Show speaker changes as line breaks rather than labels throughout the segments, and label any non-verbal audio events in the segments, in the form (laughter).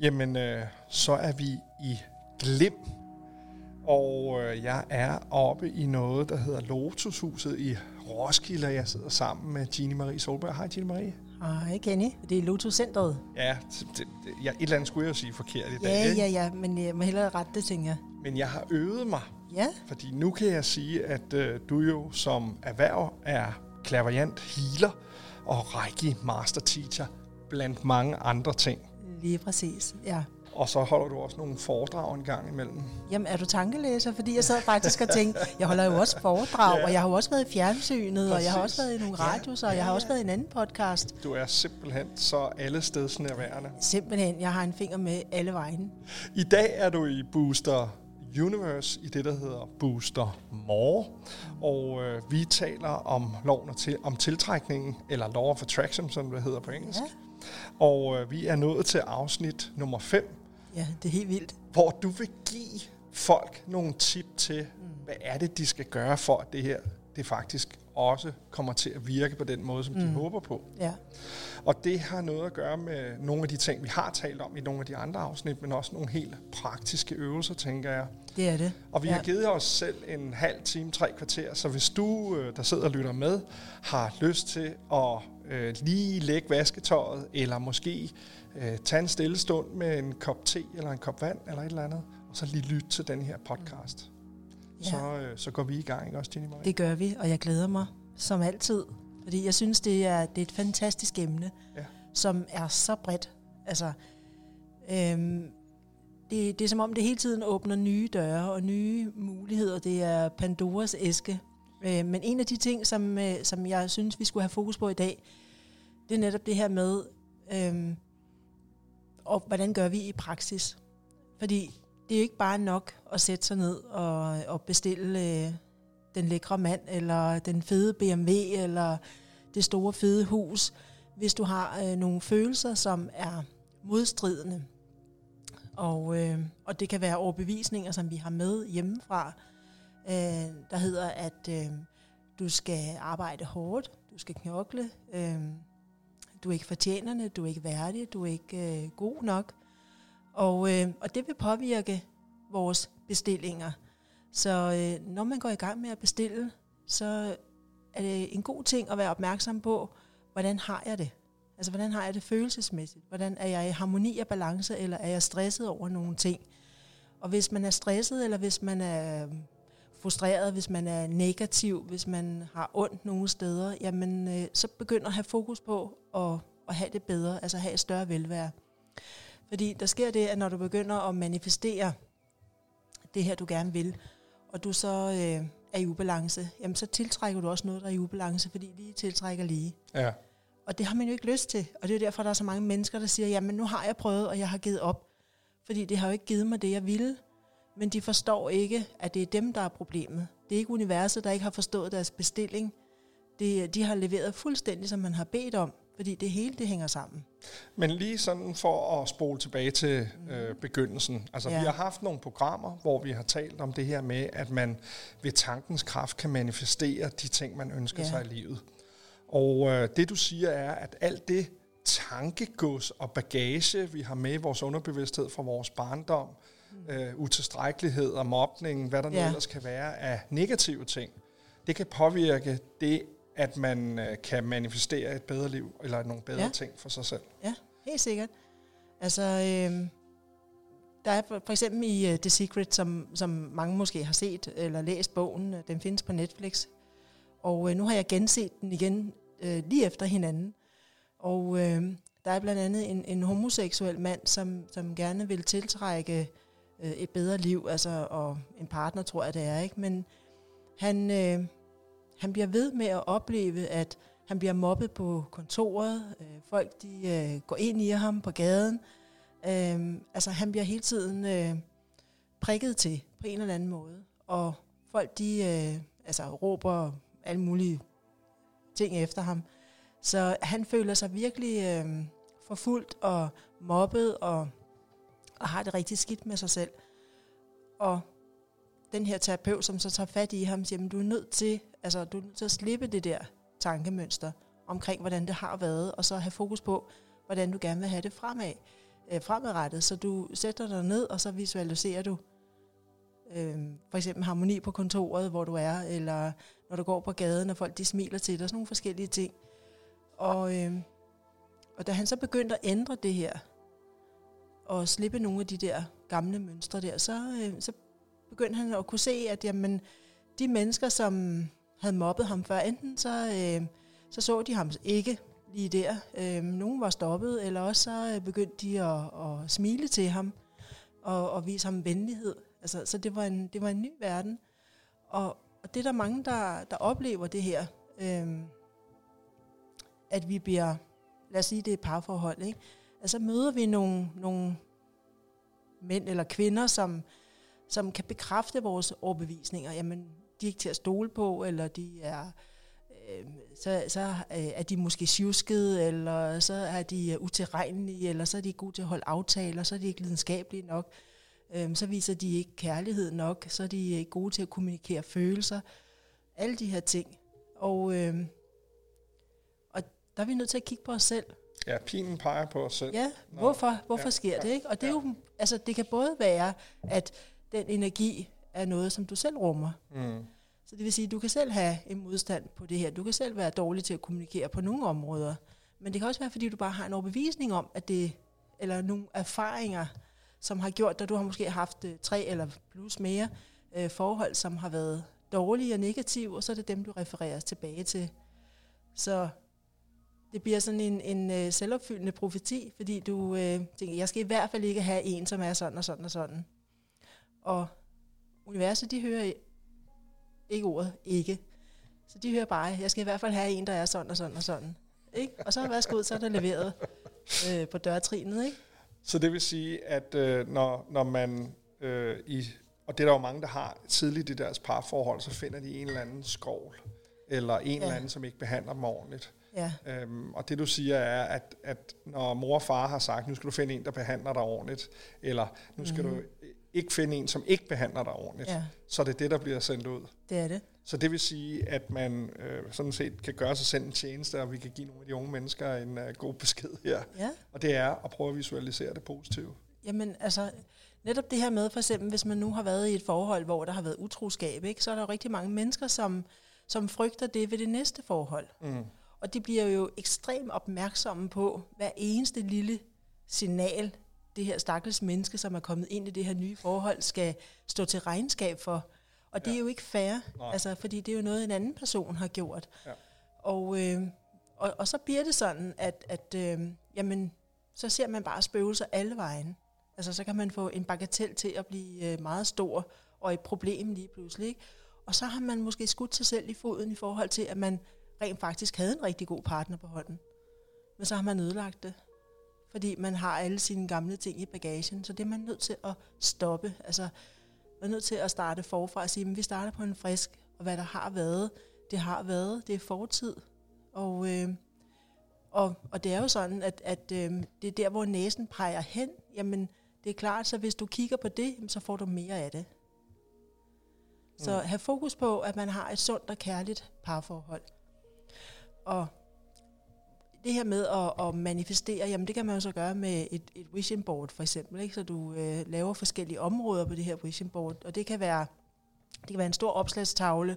Jamen, øh, så er vi i Glim, og øh, jeg er oppe i noget, der hedder Lotushuset i Roskilde, og jeg sidder sammen med Jeannie Marie Solberg. Hej, Jeannie Marie.
Hej, Kenny. Det er Lotus Centeret.
Ja, det, det, jeg, et eller andet skulle jeg jo sige forkert i dag.
Ja,
ikke?
ja, ja, men jeg må hellere rette det, tænker jeg.
Men jeg har øvet mig,
Ja,
fordi nu kan jeg sige, at øh, du jo som erhverv er klaverjant healer og Reiki Master Teacher blandt mange andre ting.
Lige præcis. Ja.
Og så holder du også nogle foredrag en gang imellem.
Jamen, er du tankelæser? Fordi jeg sad faktisk og tænkte, (laughs) jeg holder jo også foredrag,
Ja.
og jeg har jo også været i fjernsynet, og jeg har
Præcis.
også været i nogle
Ja,
radios, og jeg har også været i en anden podcast.
Du er simpelthen så alle steds nærværende.
Simpelthen, jeg har en finger med alle vejen.
I dag er du i Booster Universe i det, der hedder Booster More. Og øh, vi taler om loven til, om tiltrækningen, eller Law of Attraction, som det hedder på engelsk.
Ja.
Og øh, vi er nået til afsnit nummer 5,
Ja, det er helt vildt.
hvor du vil give folk nogle tip til, hvad er det, de skal gøre for, at det her det faktisk også kommer til at virke på den måde, som de
Mm.
håber på.
Ja,
Og det har noget at gøre med nogle af de ting, vi har talt om i nogle af de andre afsnit, men også nogle helt praktiske øvelser, tænker jeg.
det er det.
Og vi
ja.
har givet os selv en halv time, tre kvarter, så hvis du, øh, der sidder og lytter med, har lyst til at øh, lige lægge vasketøjet, eller måske øh, tage en stille stund med en kop te eller en kop vand eller et eller andet, og så lige lytte til den her podcast.
Ja.
Så, øh, så går vi i gang, ikke også, Jenny Marie?
Det gør vi, og jeg glæder mig som altid. Fordi jeg synes, det er, det er et fantastisk emne,
Ja.
som er så bredt. Altså, øhm, det, det er som om, det hele tiden åbner nye døre og nye muligheder. Det er Pandoras æske. Øh, men en af de ting, som, øh, som jeg synes, vi skulle have fokus på i dag, det er netop det her med, øhm, og hvordan gør vi i praksis? Fordi det er jo ikke bare nok at sætte sig ned og, og bestille øh, den lækre mand, eller den fede BMW, eller det store fede hus, hvis du har øh, nogle følelser, som er modstridende. Og, øh, og det kan være overbevisninger, som vi har med hjemmefra, øh, der hedder, at øh, du skal arbejde hårdt, du skal knokle, øh, du er ikke fortjenerne, du er ikke værdig, du er ikke øh, god nok. Og, øh, og det vil påvirke vores bestillinger. Så øh, når man går i gang med at bestille, så er det en god ting at være opmærksom på, hvordan har jeg det? Altså, hvordan har jeg det følelsesmæssigt? Hvordan er jeg i harmoni og balance, eller er jeg stresset over nogle ting? Og hvis man er stresset, eller hvis man er øh, frustreret, hvis man er negativ, hvis man har ondt nogle steder, jamen, øh, så begynder at have fokus på at, at have det bedre, altså have et større velvære. Fordi der sker det, at når du begynder at manifestere det her, du gerne vil, og du så øh, er i ubalance, jamen så tiltrækker du også noget, der er i ubalance, fordi lige tiltrækker lige.
Ja.
Og det har man jo ikke lyst til. Og det er jo derfor, der er så mange mennesker, der siger, jamen nu har jeg prøvet, og jeg har givet op. Fordi det har jo ikke givet mig det, jeg ville. Men de forstår ikke, at det er dem, der er problemet. Det er ikke universet, der ikke har forstået deres bestilling. Det, de har leveret fuldstændig, som man har bedt om. Fordi det hele, det hænger sammen.
Men lige sådan for at spole tilbage til øh, begyndelsen. Altså, ja. Vi har haft nogle programmer, hvor vi har talt om det her med, at man ved tankens kraft kan manifestere de ting, man ønsker. Ja. sig i livet. Og øh, det du siger er, at alt det tankegods og bagage, vi har med i vores underbevidsthed fra vores barndom, øh, utilstrækkelighed og mobning, hvad der ja.
Ja.
ellers kan være af negative ting, det kan påvirke det, at man øh, kan manifestere et bedre liv, eller nogle bedre ja. Ting for sig selv.
Ja, helt sikkert. Altså, øh, der er for for eksempel i uh, The Secret, som, som mange måske har set eller læst bogen. øh, Den findes på Netflix. Og øh, nu har jeg genset den igen øh, lige efter hinanden. Og øh, der er blandt andet en, en homoseksuel mand, som, som gerne vil tiltrække øh, et bedre liv, altså og en partner, tror jeg det er, ikke? Men han, øh, han bliver ved med at opleve, at han bliver mobbet på kontoret. Øh, folk de øh, går ind i ham på gaden. Øh, altså han bliver hele tiden øh, prikket til på en eller anden måde. Og folk de øh, altså, råber alle mulige ting efter ham. Så han føler sig virkelig øh, forfulgt og mobbet og, og har det rigtig skidt med sig selv. Og den her terapeut, som så tager fat i ham, siger, "Men du er nødt til, altså, du er nødt til at slippe det der tankemønster omkring, hvordan det har været, og så have fokus på, hvordan du gerne vil have det fremad. øh, fremadrettet. Så du sætter dig ned, og så visualiserer du øh, for eksempel harmoni på kontoret, hvor du er, eller når du går på gaden, og folk de smiler til dig, sådan nogle forskellige ting. Og, øh, og da han så begyndte at ændre det her, og slippe nogle af de der gamle mønstre der, så, øh, så begyndte han at kunne se, at jamen, de mennesker, som havde mobbet ham før, enten så, øh, så så de ham ikke lige der. Øh, nogen var stoppet, eller også så øh, begyndte de at, at smile til ham og, og vise ham venlighed. Altså, så det var, en, det var en ny verden. Og, og det er der mange, der, der oplever det her. Øh, at vi bliver, lad os sige, det er parforhold, ikke? Altså møder vi nogle, nogle mænd eller kvinder, som, som kan bekræfte vores overbevisninger. Jamen, de er ikke til at stole på, eller de er, øh, så, så øh, er de måske sjuskede, eller så er de øh, utilregnelige, eller så er de gode til at holde aftaler, så er de ikke lidenskabelige nok, øh, så viser de ikke kærlighed nok, så er de ikke gode til at kommunikere følelser. Alle de her ting. Og, øh, og der er vi nødt til at kigge på os selv.
Ja, pinen peger på os selv.
Ja, hvorfor, hvorfor ja, sker ja, det, ikke? Og det, er ja. jo, altså, det kan både være, at den energi er noget, som du selv rummer. Mm. Så det vil sige, at du kan selv have en modstand på det her. Du kan selv være dårlig til at kommunikere på nogle områder. Men det kan også være, fordi du bare har en overbevisning om, at det, eller nogle erfaringer, som har gjort, at du har måske haft øh, tre eller plus mere øh, forhold, som har været dårlige og negative, og så er det dem, du refererer tilbage til. Så det bliver sådan en, en øh, selvopfyldende profeti, fordi du øh, tænker, jeg skal i hvert fald ikke have en, som er sådan og sådan og sådan. Og universet, de hører ikke ordet ikke. Så de hører bare, jeg skal i hvert fald have en, der er sådan og sådan og sådan. Ikke? Og så værsgo ud, så er der leveret øh, på dørtrinet. Ikke?
Så det vil sige, at øh, når, når man øh, i, og det er der jo mange, der har tidligt i deres parforhold, så finder de en eller anden skovl, eller en ja. eller anden, som ikke behandler dem ordentligt. Ja. Øhm, og det du siger er, at, at når mor og far har sagt, nu skal du finde en, der behandler dig ordentligt, eller nu skal mm-hmm. du ikke finde en, som ikke behandler dig ordentligt, ja. så er det det, der bliver sendt ud.
Det er det.
Så det vil sige, at man øh, sådan set kan gøre sig selv en tjeneste, og vi kan give nogle af de unge mennesker en uh, god besked her. Ja. Og det er at prøve at visualisere det positive.
Jamen altså, netop det her med, for eksempel, hvis man nu har været i et forhold, hvor der har været utroskab, ikke, så er der jo rigtig mange mennesker, som, som frygter det ved det næste forhold. Mm. Og de bliver jo ekstremt opmærksomme på hver eneste lille signal, det her stakkels menneske, som er kommet ind i det her nye forhold, skal stå til regnskab for. Og det ja. er jo ikke fair, altså, fordi det er jo noget, en anden person har gjort. Ja. Og, øh, og, og så bliver det sådan, at, at øh, jamen, så ser man bare spøgelser alle vejen. Altså, så kan man få en bagatel til at blive øh, meget stor, og et problem lige pludselig. Ikke? Og så har man måske skudt sig selv i foden i forhold til, at man rent faktisk havde en rigtig god partner på hånden. Men så har man ødelagt det fordi man har alle sine gamle ting i bagagen. Så det er man nødt til at stoppe. Altså, man er nødt til at starte forfra og sige, at vi starter på en frisk, og hvad der har været, det har været, det er fortid. Og, øh, og, og det er jo sådan, at, at øh, det er der, hvor næsen peger hen. Jamen, det er klart, så hvis du kigger på det, så får du mere af det. Så mm. have fokus på, at man har et sundt og kærligt parforhold. Og det her med at, at manifestere, jamen det kan man jo så gøre med et, et vision board for eksempel, ikke? så du øh, laver forskellige områder på det her vision board, og det kan være, det kan være en stor opslagstavle,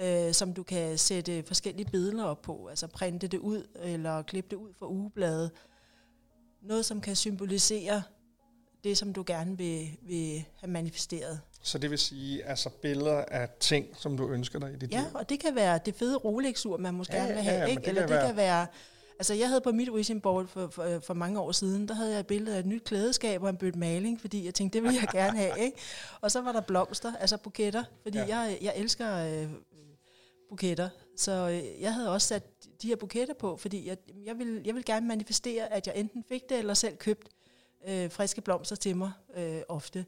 øh, som du kan sætte forskellige billeder op på, altså printe det ud, eller klippe det ud fra ugebladet. Noget, som kan symbolisere det, som du gerne vil, vil have manifesteret.
Så det vil sige altså billeder af ting, som du ønsker dig i dit
ja,
liv?
Ja, og det kan være det fede Rolex-ur, man måske ja, gerne vil have, ja, ikke? Det eller kan det være... kan være Altså, jeg havde på mit vision board for, for, for mange år siden, der havde jeg et billede af et nyt klædeskab og en bødt maling, fordi jeg tænkte, det ville jeg gerne have, ikke? Og så var der blomster, altså buketter, fordi ja. jeg, jeg elsker øh, buketter. Så øh, jeg havde også sat de her buketter på, fordi jeg, jeg, vil, jeg vil gerne manifestere, at jeg enten fik det, eller selv købt øh, friske blomster til mig øh, ofte.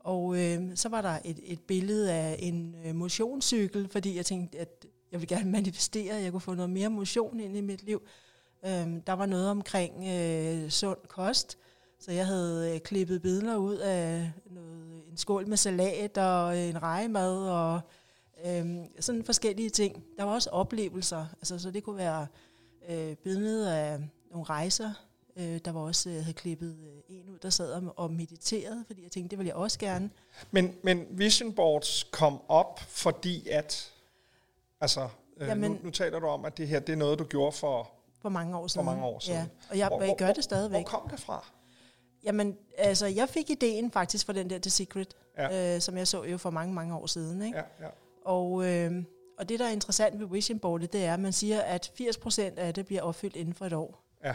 Og øh, så var der et, et billede af en øh, motionscykel, fordi jeg tænkte, at jeg ville gerne (laughs) manifestere, at jeg kunne få noget mere motion ind i mit liv. Øh, der var noget omkring øh, sund kost, så jeg havde øh, klippet billeder ud af noget, en skål med salat og øh, en rejemad og øh, sådan forskellige ting. Der var også oplevelser, altså, så det kunne være øh, billeder af nogle rejser, Øh, der var også, jeg havde klippet øh, en ud, der sad og, og mediterede, fordi jeg tænkte, det ville jeg også gerne.
Men, men vision boards kom op, fordi at, altså, øh,
Jamen-
nu, nu taler du om, at det her, det er noget, du gjorde for,
For mange år
for
siden.
mange år siden.
Ja, og jeg,
Hvor-
jeg gør det stadigvæk.
Hvor kom det fra?
Jamen, altså, jeg fik ideen faktisk fra den der The Secret,
Ja.
øh, som jeg så jo for mange, mange år siden. Ikke?
Ja, ja.
Og, øh, og det, der er interessant ved vision boardet, det er, at man siger, at 80% af det bliver opfyldt inden for et år.
Ja.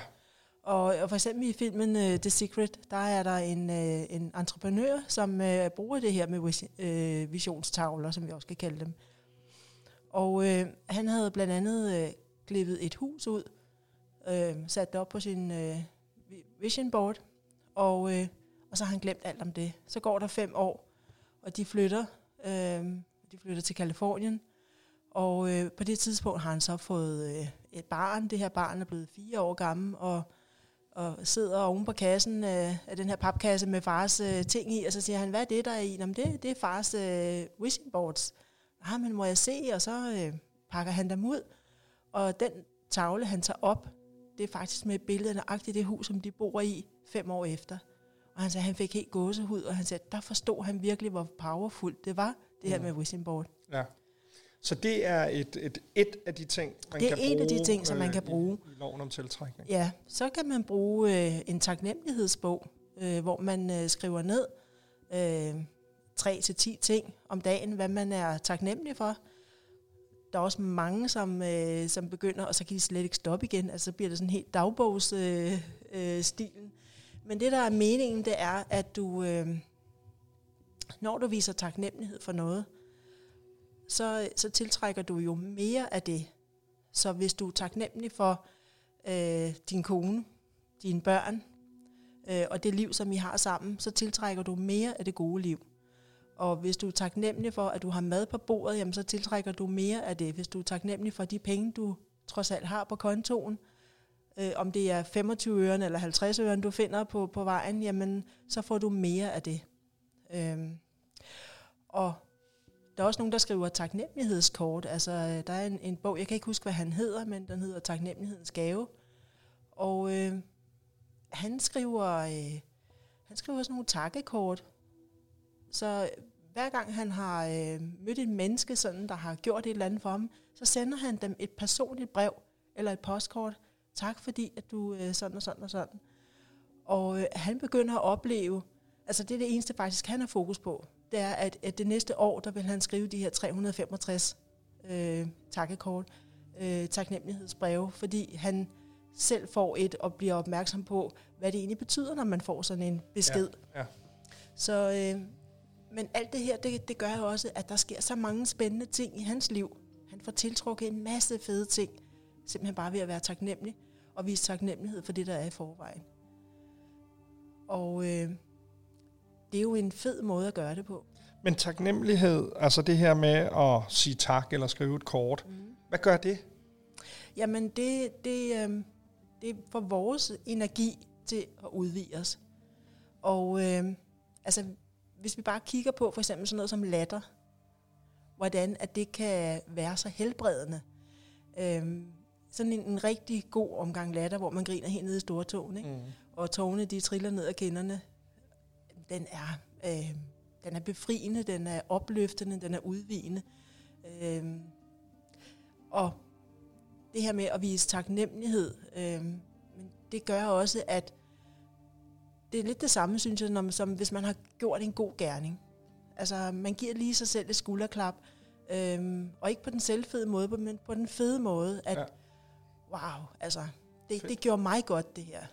Og, og for eksempel i filmen uh, The Secret, der er der en, uh, en entreprenør, som uh, bruger det her med vis, uh, visionstavler, som vi også kan kalde dem. Og uh, han havde blandt andet uh, klippet et hus ud, uh, sat det op på sin uh, vision board, og, uh, og så har han glemt alt om det. Så går der fem år, og de flytter, uh, de flytter til Kalifornien, og uh, på det tidspunkt har han så fået uh, et barn. Det her barn er blevet fire år gammel, og og sidder oven på kassen øh, af den her papkasse med fars øh, ting i, og så siger han, hvad er det, der er i? Jamen, det, det er fars øh, wishing boards. Nej, men må jeg se? Og så øh, pakker han dem ud, og den tavle, han tager op, det er faktisk med et billede af det hus, som de bor i fem år efter. Og han sagde, han fik helt gåsehud, og han sagde, der forstod han virkelig, hvor powerful det var, det her
Mm.
med wishing board.
ja. Så det er et, et, et af de ting, man
Det er
kan
en
bruge,
af de ting, som man
øh,
kan
i-
bruge.
I, loven om tiltrækning.
Ja, så kan man bruge øh, en taknemmelighedsbog, øh, hvor man øh, skriver ned øh, 3 til 10 ting om dagen, hvad man er taknemmelig for. Der er også mange, som, øh, som begynder, og så kan de slet ikke stoppe igen. Altså så bliver det sådan helt dagbogsstilen. Øh, øh, stilen. Men det, der er meningen, det er, at du, øh, når du viser taknemmelighed for noget, så, så tiltrækker du jo mere af det. Så hvis du er taknemmelig for øh, din kone, dine børn øh, og det liv, som I har sammen, så tiltrækker du mere af det gode liv. Og hvis du er taknemmelig for, at du har mad på bordet, jamen, så tiltrækker du mere af det. Hvis du er taknemmelig for de penge, du trods alt har på kontoen, øh, om det er 25 øre eller 50 øre, du finder på, på vejen, jamen, så får du mere af det. Øhm, og der er også nogen, der skriver taknemmelighedskort. Altså, øh, der er en, en bog, jeg kan ikke huske, hvad han hedder, men den hedder Taknemmelighedens gave. Og øh, han skriver øh, han skriver sådan nogle takkekort. Så øh, hver gang han har øh, mødt et menneske, sådan, der har gjort et eller andet for ham, så sender han dem et personligt brev eller et postkort. Tak fordi, at du øh, sådan og sådan og sådan. Og øh, han begynder at opleve, altså det er det eneste faktisk, han har fokus på, det er, at, at det næste år, der vil han skrive de her 365 øh, takkekort, øh, taknemmelighedsbreve, fordi han selv får et og bliver opmærksom på, hvad det egentlig betyder, når man får sådan en besked.
Ja, ja.
Så, øh, men alt det her, det, det gør jo også, at der sker så mange spændende ting i hans liv. Han får tiltrukket en masse fede ting, simpelthen bare ved at være taknemmelig, og vise taknemmelighed for det, der er i forvejen. Og øh, det er jo en fed måde at gøre det på.
Men taknemmelighed, altså det her med at sige tak eller skrive et kort,
Mm.
hvad gør det?
Jamen, det, det, øh, det får vores energi til at udvide os. Og øh, altså, hvis vi bare kigger på for eksempel sådan noget som latter, hvordan at det kan være så helbredende. Øh, sådan en, en rigtig god omgang latter, hvor man griner helt nede i stortåen, ikke?
Mm.
og tårne de triller ned ad kinderne, den er, øh, den er befriende, den er opløftende, den er udvigende. Øh, og det her med at vise taknemmelighed, øh, men det gør også, at det er lidt det samme, synes jeg, når man, som hvis man har gjort en god gerning. Altså, man giver lige sig selv et skulderklap, øh, og ikke på den selvfede måde, men på den fede måde, at
Ja.
ja. wow, altså, det,
Fedt.
det gjorde mig godt, det her.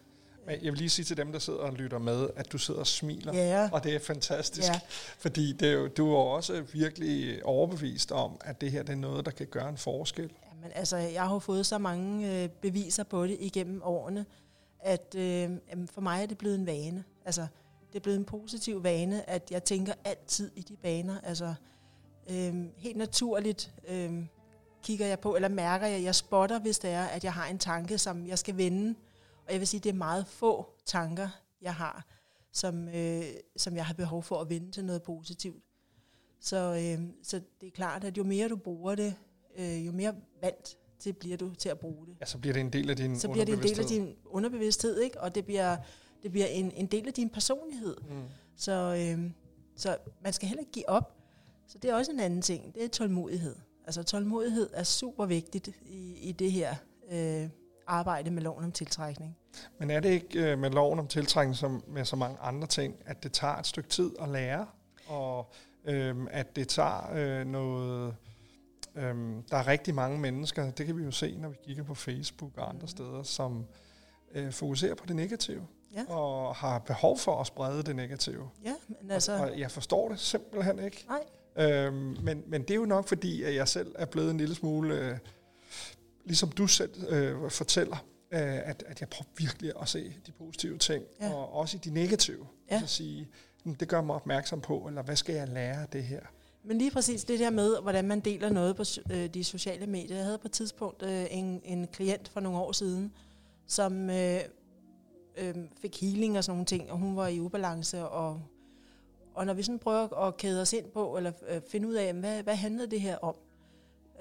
Men jeg vil lige sige til dem, der sidder og lytter med, at du sidder og smiler.
Ja,
Og det er fantastisk,
ja.
fordi det er jo, du er også virkelig overbevist om, at det her det er noget, der kan gøre en forskel.
Jamen, altså, jeg har fået så mange øh, beviser på det igennem årene, at øh, jamen, for mig er det blevet en vane. Altså, det er blevet en positiv vane, at jeg tænker altid i de baner. Altså, øh, helt naturligt øh, kigger jeg på, eller mærker jeg, jeg spotter, hvis det er, at jeg har en tanke, som jeg skal vende. Og jeg vil sige, det er meget få tanker, jeg har, som, øh, som jeg har behov for at vende til noget positivt. Så, øh, så det er klart, at jo mere du bruger det, øh, jo mere vant til bliver du til at bruge det.
Ja, så bliver det en del af din
Så bliver det en del af din underbevidsthed, ikke? og det bliver, det bliver en, en del af din personlighed.
Mm.
Så, øh, så man skal heller ikke give op. Så det er også en anden ting. Det er tålmodighed. Altså tålmodighed er super vigtigt i, i det her øh, arbejde med loven om tiltrækning.
Men er det ikke øh, med loven om tiltrækning som med så mange andre ting, at det tager et stykke tid at lære, og øh, at det tager øh, noget... Øh, der er rigtig mange mennesker, det kan vi jo se, når vi kigger på Facebook og andre steder, som øh, fokuserer på det negative,
Ja.
og har behov for at sprede det negative.
Ja, men altså...
Og jeg forstår det simpelthen ikke.
Nej.
Øhm, men, men det er jo nok fordi, at jeg selv er blevet en lille smule, øh, ligesom du selv øh, fortæller, øh, at, at jeg prøver virkelig at se de positive ting,
Ja.
og også i de negative.
Ja.
Altså sige, "Hmm, det gør mig opmærksom på, eller hvad skal jeg lære af det her?
Men lige præcis det der med, hvordan man deler noget på øh, de sociale medier. Jeg havde på et tidspunkt øh, en, en klient for nogle år siden, som øh, øh, fik healing og sådan nogle ting, og hun var i ubalance. Og, og når vi sådan prøver at kæde os ind på, eller øh, finde ud af, hvad, hvad handlede det her om,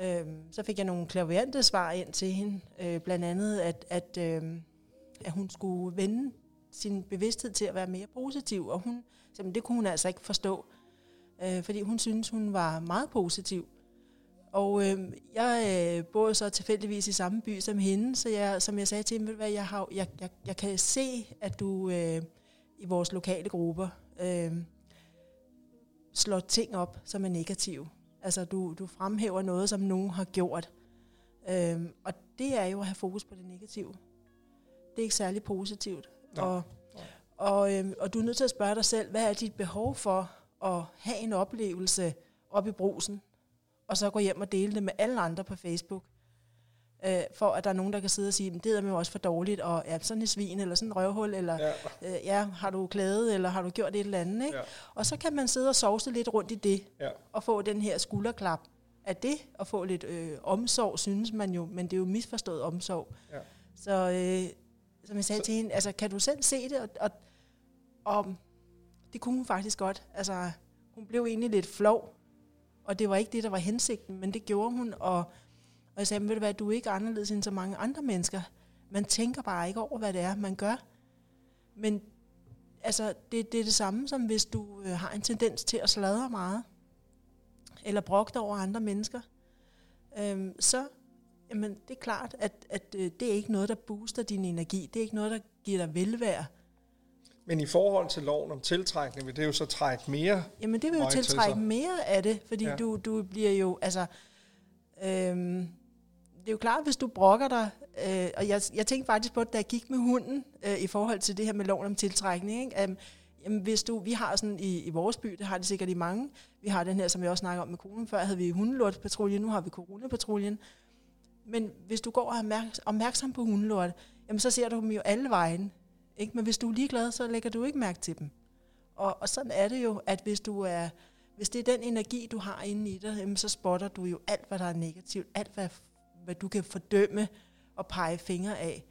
øh, så fik jeg nogle klaviante svar ind til hende. Øh, blandt andet, at, at, øh, at hun skulle vende sin bevidsthed til at være mere positiv, og hun, simpelthen, det kunne hun altså ikke forstå øh, fordi hun synes hun var meget positiv. Og øh, jeg øh, bor så tilfældigvis i samme by som hende, så jeg, som jeg sagde til hende, ved du hvad, jeg, har, jeg, jeg, jeg kan se, at du øh, i vores lokale grupper øh, slår ting op, som er negative. Altså du, du fremhæver noget, som nogen har gjort. Øh, og det er jo at have fokus på det negative. Det er ikke særlig positivt.
Nej.
Og, og, øh, og du er nødt til at spørge dig selv, hvad er dit behov for at have en oplevelse op i brusen, og så gå hjem og dele det med alle andre på Facebook, øh, for at der er nogen, der kan sidde og sige, "Men det er jo også for dårligt, og ja, sådan et svin, eller sådan en røvhul, eller
Ja.
øh, ja, har du klaget, eller har du gjort et eller andet, ikke?
Ja.
Og så kan man sidde og sovse lidt rundt i det,
Ja.
og få den her skulderklap af det, og få lidt øh, omsorg, synes man jo, men det er jo misforstået omsorg.
Ja.
Så øh, som jeg sagde
Så-
til hende, altså kan du selv se det, og, og, og det kunne hun faktisk godt. Altså, hun blev egentlig lidt flov, og det var ikke det, der var hensigten, men det gjorde hun, og, og jeg sagde, "Men ved du hvad, du er ikke anderledes end så mange andre mennesker. Man tænker bare ikke over, hvad det er, man gør. Men altså, det, det er det samme, som hvis du øh, har en tendens til at sladre meget, eller brokke over andre mennesker, øhm, så jamen, det er klart, at, at øh, det er ikke noget, der booster din energi. Det er ikke noget, der giver dig velvære.
Men i forhold til loven om tiltrækning, vil det jo så trække mere.
Jamen det vil jo
til
tiltrække
sig.
mere af det, fordi
ja.
du, du bliver jo, altså, øhm, det er jo klart, hvis du brokker dig, øh, og jeg, jeg tænkte faktisk på det, da jeg gik med hunden, øh, i forhold til det her med loven om tiltrækning, ikke? Um, jamen, hvis du, vi har sådan i, i vores by, det har det sikkert i mange, vi har den her, som jeg også snakker om med konen, før havde vi hundelortpatruljen, nu har vi coronapatruljen, men hvis du går og er opmærks- opmærksom på hundelort, jamen så ser du dem jo alle vejen, ikke? men hvis du er ligeglad, så lægger du ikke mærke til dem. Og, og sådan er det jo, at hvis du er, hvis det er den energi, du har inde i dig, jamen, så spotter du jo alt, hvad der er negativt, alt, hvad, hvad du kan fordømme og pege fingre af.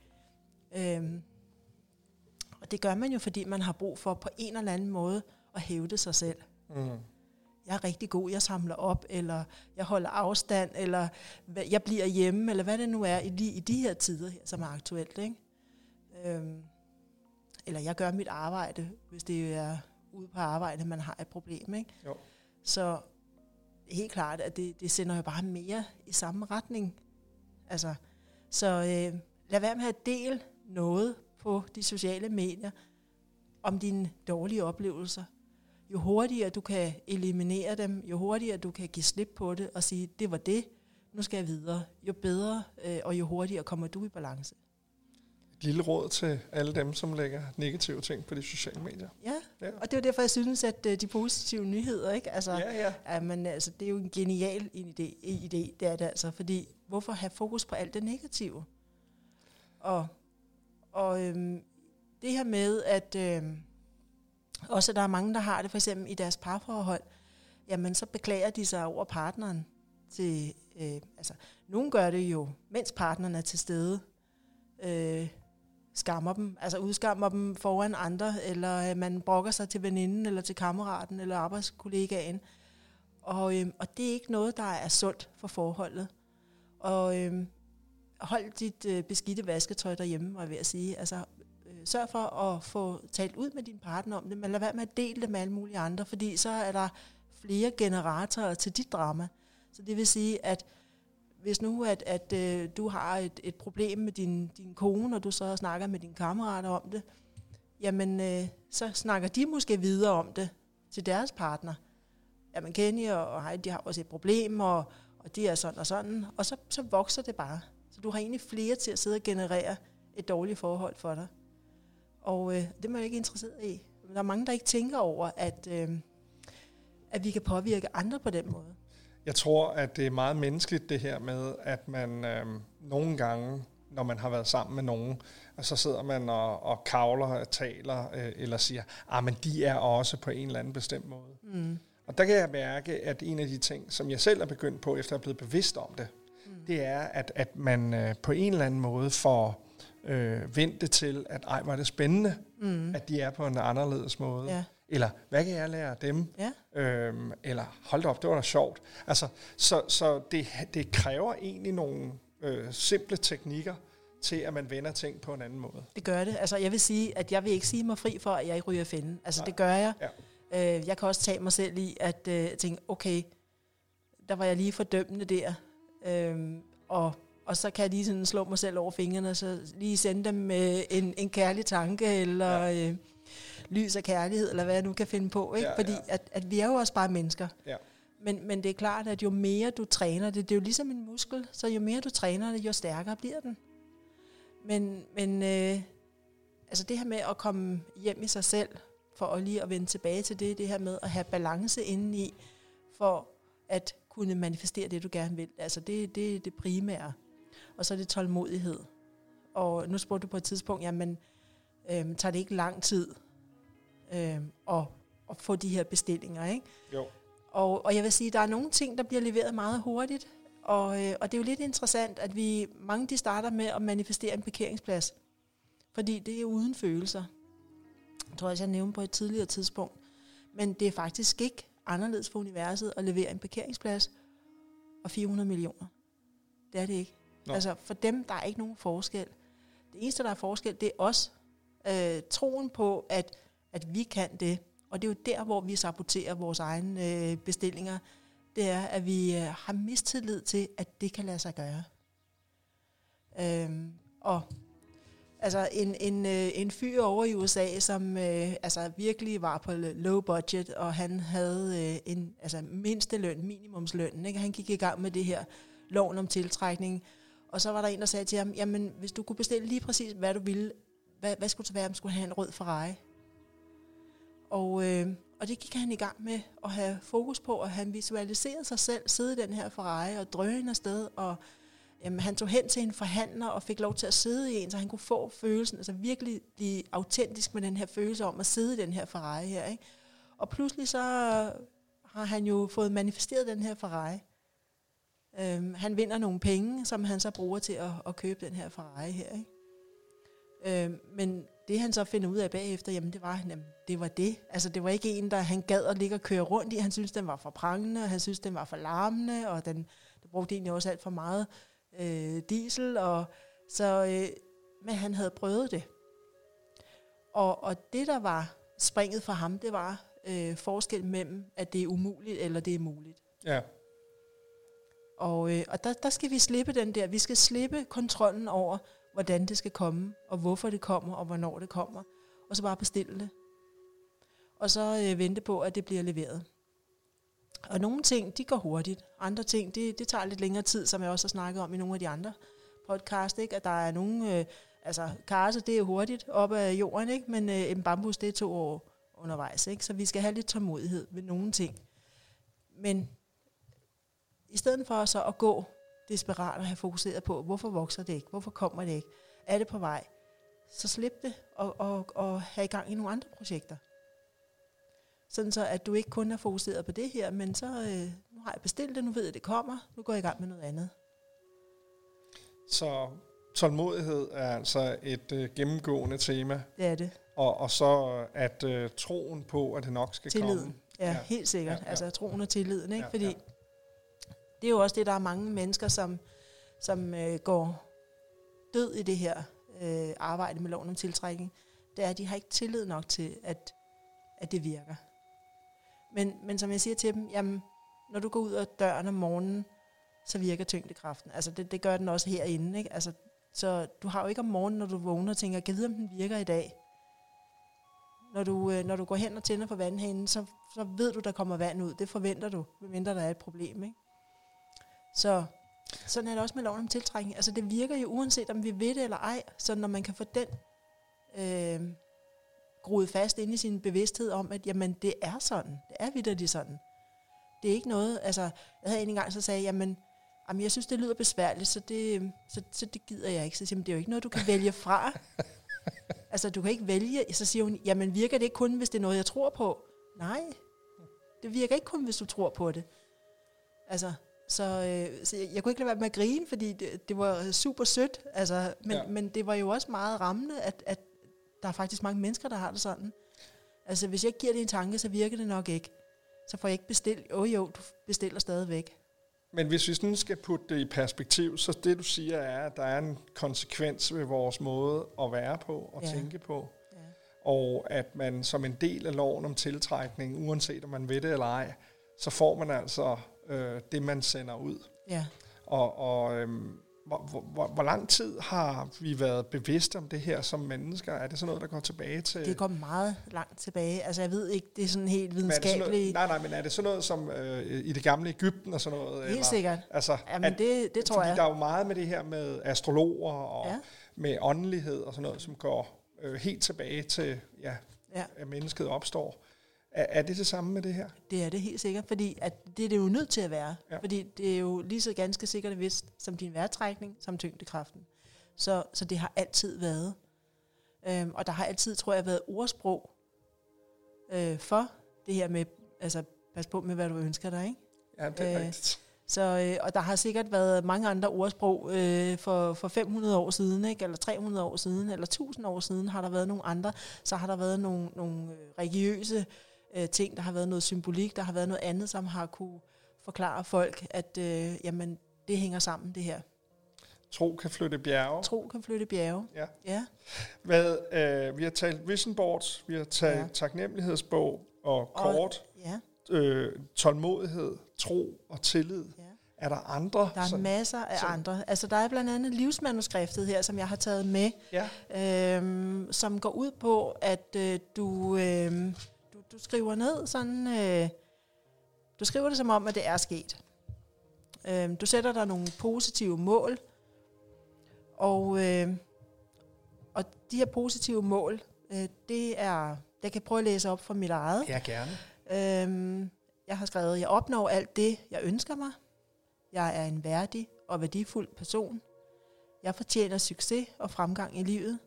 Øhm, og det gør man jo, fordi man har brug for på en eller anden måde at hævde sig selv.
Mm.
Jeg er rigtig god, jeg samler op, eller jeg holder afstand, eller jeg bliver hjemme, eller hvad det nu er i, lige i de her tider, her, som er aktuelt. Ikke? Øhm, eller jeg gør mit arbejde, hvis det er ude på arbejde, man har et problem. Ikke?
Jo.
Så helt klart, at det, det sender jo bare mere i samme retning. Altså, så øh, lad være med at dele noget på de sociale medier om dine dårlige oplevelser. Jo hurtigere du kan eliminere dem, jo hurtigere du kan give slip på det og sige, det var det, nu skal jeg videre, jo bedre øh, og jo hurtigere kommer du i balance.
Et lille råd til alle dem, som lægger negative ting på de sociale medier.
Ja,
Ja.
og det er derfor, jeg synes, at øh, de positive nyheder, ikke? Altså,
Ja, ja.
Ja, men altså, det er jo en genial idé, idé, det er det altså, fordi hvorfor have fokus på alt det negative? Og, og øhm, det her med, at øhm, også der er mange, der har det for eksempel i deres parforhold, jamen så beklager de sig over partneren. Til, øh, altså, nogen gør det jo, mens partneren er til stede, øh, skammer dem, altså udskammer dem foran andre, eller øh, man brokker sig til veninden, eller til kammeraten, eller arbejdskollegaen. Og, øh, og det er ikke noget, der er sundt for forholdet. Og øh, hold dit øh, beskidte vasketøj derhjemme, var jeg ved at sige. Altså, øh, sørg for at få talt ud med din partner om det, men lad være med at dele det med alle mulige andre, fordi så er der flere generatorer til dit drama. Så det vil sige, at hvis nu at, at øh, du har et, et problem med din, din kone, og du så snakker med dine kammerater om det, jamen øh, så snakker de måske videre om det til deres partner. Jamen Kenny og, og Heidi, de har også et problem, og, og de er sådan og sådan, og så, så vokser det bare. Så du har egentlig flere til at sidde og generere et dårligt forhold for dig. Og øh, det er man ikke interesseret i. Der er mange, der ikke tænker over, at, øh, at vi kan påvirke andre på den måde.
Jeg tror, at det er meget menneskeligt det her med, at man øh, nogle gange, når man har været sammen med nogen, og så sidder man og, og kavler, taler øh, eller siger, ah, men de er også på en eller anden bestemt måde. Mm. Og der kan jeg mærke, at en af de ting, som jeg selv er begyndt på, efter at jeg er blevet bevidst om det, mm. det er, at, at man øh, på en eller anden måde får øh, vendt det til, at ej, var det spændende, mm. at de er på en anderledes måde. Ja. Eller, hvad kan jeg lære af dem? Ja. Øhm, eller, hold da op, det var da sjovt. Altså, så så det, det kræver egentlig nogle øh, simple teknikker, til at man vender ting på en anden måde.
Det gør det. Altså, jeg vil sige, at jeg vil ikke sige mig fri for, at jeg ikke ryger fælden. Altså, Nej. det gør jeg. Ja. Øh, jeg kan også tage mig selv i, at øh, tænke, okay, der var jeg lige fordømmende der. Øh, og, og så kan jeg lige sådan slå mig selv over fingrene, og så lige sende dem med en, en kærlig tanke, eller... Ja. Øh, lys og kærlighed, eller hvad jeg nu kan finde på. Ikke? Ja, Fordi ja. At, at vi er jo også bare mennesker. Ja. Men, men det er klart, at jo mere du træner det, det er jo ligesom en muskel, så jo mere du træner det, jo stærkere bliver den. Men, men øh, altså det her med at komme hjem i sig selv, for at lige at vende tilbage til det, det her med at have balance indeni, for at kunne manifestere det, du gerne vil. Altså det, det er det primære. Og så er det tålmodighed. Og nu spurgte du på et tidspunkt, jamen, øh, tager det ikke lang tid øh, at, at få de her bestillinger, ikke? Jo. Og, og jeg vil sige, der er nogle ting, der bliver leveret meget hurtigt, og, øh, og det er jo lidt interessant, at vi mange de starter med at manifestere en parkeringsplads, fordi det er uden følelser. Jeg tror også, jeg nævnte på et tidligere tidspunkt. Men det er faktisk ikke anderledes for universet at levere en parkeringsplads og 400 millioner. Det er det ikke. Nå. Altså for dem, der er ikke nogen forskel. Det eneste, der er forskel, det er os. Øh, troen på, at at vi kan det. Og det er jo der, hvor vi saboterer vores egne øh, bestillinger. Det er, at vi øh, har mistillid til, at det kan lade sig gøre. Øhm, og altså en, en, øh, en fyr over i USA, som øh, altså virkelig var på low budget, og han havde øh, en altså mindsteløn, minimumsløn. Ikke? Han gik i gang med det her loven om tiltrækning. Og så var der en, der sagde til ham, jamen hvis du kunne bestille lige præcis, hvad du ville, hvad, hvad skulle det være, om skulle have en rød Ferrari? Og, øh, og det gik han i gang med at have fokus på, at han visualiserede sig selv sidde i den her Ferrari og drøne afsted, og jamen, han tog hen til en forhandler og fik lov til at sidde i en, så han kunne få følelsen, altså virkelig blive autentisk med den her følelse om at sidde i den her Ferrari her. Ikke? Og pludselig så har han jo fået manifesteret den her Ferrari. Øhm, han vinder nogle penge, som han så bruger til at, at købe den her Ferrari her. Ikke? Øhm, men det han så finder ud af bagefter, jamen det var, jamen, det var det. Altså det var ikke en, der han gad at ligge og køre rundt i. Han synes den var for prangende, og han synes den var for larmende, og den, den brugte egentlig også alt for meget øh, diesel. Og, så, øh, men han havde prøvet det. Og, og det, der var springet for ham, det var øh, forskel mellem, at det er umuligt, eller det er muligt. Ja. Og, øh, og der, der skal vi slippe den der. Vi skal slippe kontrollen over, hvordan det skal komme, og hvorfor det kommer, og hvornår det kommer. Og så bare bestille det. Og så øh, vente på, at det bliver leveret. Og nogle ting, de går hurtigt. Andre ting, det, det tager lidt længere tid, som jeg også har snakket om i nogle af de andre podcast, ikke? At der er nogle, øh, altså karse, det er hurtigt op af jorden, ikke? Men øh, en bambus, det er to år undervejs, ikke? Så vi skal have lidt tålmodighed med nogle ting. Men i stedet for så at gå desperat og have fokuseret på, hvorfor vokser det ikke? Hvorfor kommer det ikke? Er det på vej? Så slip det og, og, og have i gang i nogle andre projekter. Sådan så, at du ikke kun er fokuseret på det her, men så øh, nu har jeg bestilt det, nu ved jeg, det kommer, nu går jeg i gang med noget andet.
Så tålmodighed er altså et øh, gennemgående tema.
Det er det.
Og, og så at øh, troen på, at det nok skal
Tilliden.
komme.
Ja, ja, helt sikkert. Ja, ja. Altså troen og tilliden, ikke? Ja, Fordi ja det er jo også det, der er mange mennesker, som, som øh, går død i det her øh, arbejde med loven om tiltrækning, det er, at de har ikke tillid nok til, at, at det virker. Men, men som jeg siger til dem, jamen, når du går ud af døren om morgenen, så virker tyngdekraften. Altså det, det gør den også herinde. Ikke? Altså, så du har jo ikke om morgenen, når du vågner og tænker, kan vide, om den virker i dag? Når du, øh, når du går hen og tænder på vandhanen, så, så ved du, der kommer vand ud. Det forventer du, medmindre der er et problem. Ikke? Så sådan er det også med loven om tiltrækning. Altså det virker jo uanset om vi ved det eller ej, så når man kan få den øh, groet fast ind i sin bevidsthed om, at jamen det er sådan, det er vidderligt sådan. Det er ikke noget, altså jeg havde en gang så sagde, jamen, jamen jeg synes det lyder besværligt, så det, så, så det gider jeg ikke. Så siger det er jo ikke noget, du kan vælge fra. (laughs) altså du kan ikke vælge, så siger hun, jamen virker det ikke kun, hvis det er noget, jeg tror på? Nej, det virker ikke kun, hvis du tror på det. Altså, så, øh, så jeg, jeg kunne ikke lade være med at grine, fordi det, det var super sødt. Altså, men, ja. men det var jo også meget rammende, at, at der er faktisk mange mennesker, der har det sådan. Altså, hvis jeg giver det en tanke, så virker det nok ikke. Så får jeg ikke bestilt. Jo, jo, du bestiller stadigvæk.
Men hvis vi sådan skal putte det i perspektiv, så det du siger er, at der er en konsekvens ved vores måde at være på og ja. tænke på. Ja. Og at man som en del af loven om tiltrækning, uanset om man ved det eller ej, så får man altså øh, det, man sender ud.
Ja.
Og, og øhm, hvor, hvor, hvor lang tid har vi været bevidste om det her som mennesker? Er det sådan noget, der går tilbage til...
Det går meget langt tilbage. Altså jeg ved ikke, det er sådan helt videnskabeligt.
Nej, nej, men er det sådan noget som øh, i det gamle Ægypten og sådan noget?
Helt eller? sikkert.
Altså,
Jamen at, det, det tror jeg.
der er jo meget med det her med astrologer og ja. med åndelighed og sådan noget, som går øh, helt tilbage til, ja, ja. at mennesket opstår. Er, er det det samme med det her?
Det er det helt sikkert, fordi at det er det jo nødt til at være. Ja. Fordi det er jo lige så ganske sikkert vist som din vejrtrækning, som tyngdekraften. Så, så det har altid været. Øhm, og der har altid, tror jeg, været ordsprog øh, for det her med, altså pas på med, hvad du ønsker dig, ikke?
Ja, det er øh, rigtigt.
Så, øh, og der har sikkert været mange andre ordsprog øh, for, for 500 år siden, ikke? eller 300 år siden, eller 1000 år siden har der været nogle andre. Så har der været nogle, nogle øh, religiøse øh, ting, der har været noget symbolik, der har været noget andet, som har kunne forklare folk, at øh, jamen, det hænger sammen, det her.
Tro kan flytte bjerge.
Tro kan flytte bjerge.
Ja.
ja.
Hvad, øh, vi har talt vision boards, vi har talt ja. taknemmelighedsbog og kort, og, ja. øh, tålmodighed, tro og tillid. Ja. Er der andre?
Der er som, masser af som andre. Altså, der er blandt andet livsmanuskriptet her, som jeg har taget med, ja. øhm, som går ud på, at øh, du... Øh, du skriver ned sådan, øh, du skriver det som om, at det er sket. Øh, du sætter dig nogle positive mål, og, øh, og de her positive mål, øh, det er, jeg kan prøve at læse op fra mit eget.
Ja, gerne.
Øh, jeg har skrevet, jeg opnår alt det, jeg ønsker mig. Jeg er en værdig og værdifuld person. Jeg fortjener succes og fremgang i livet.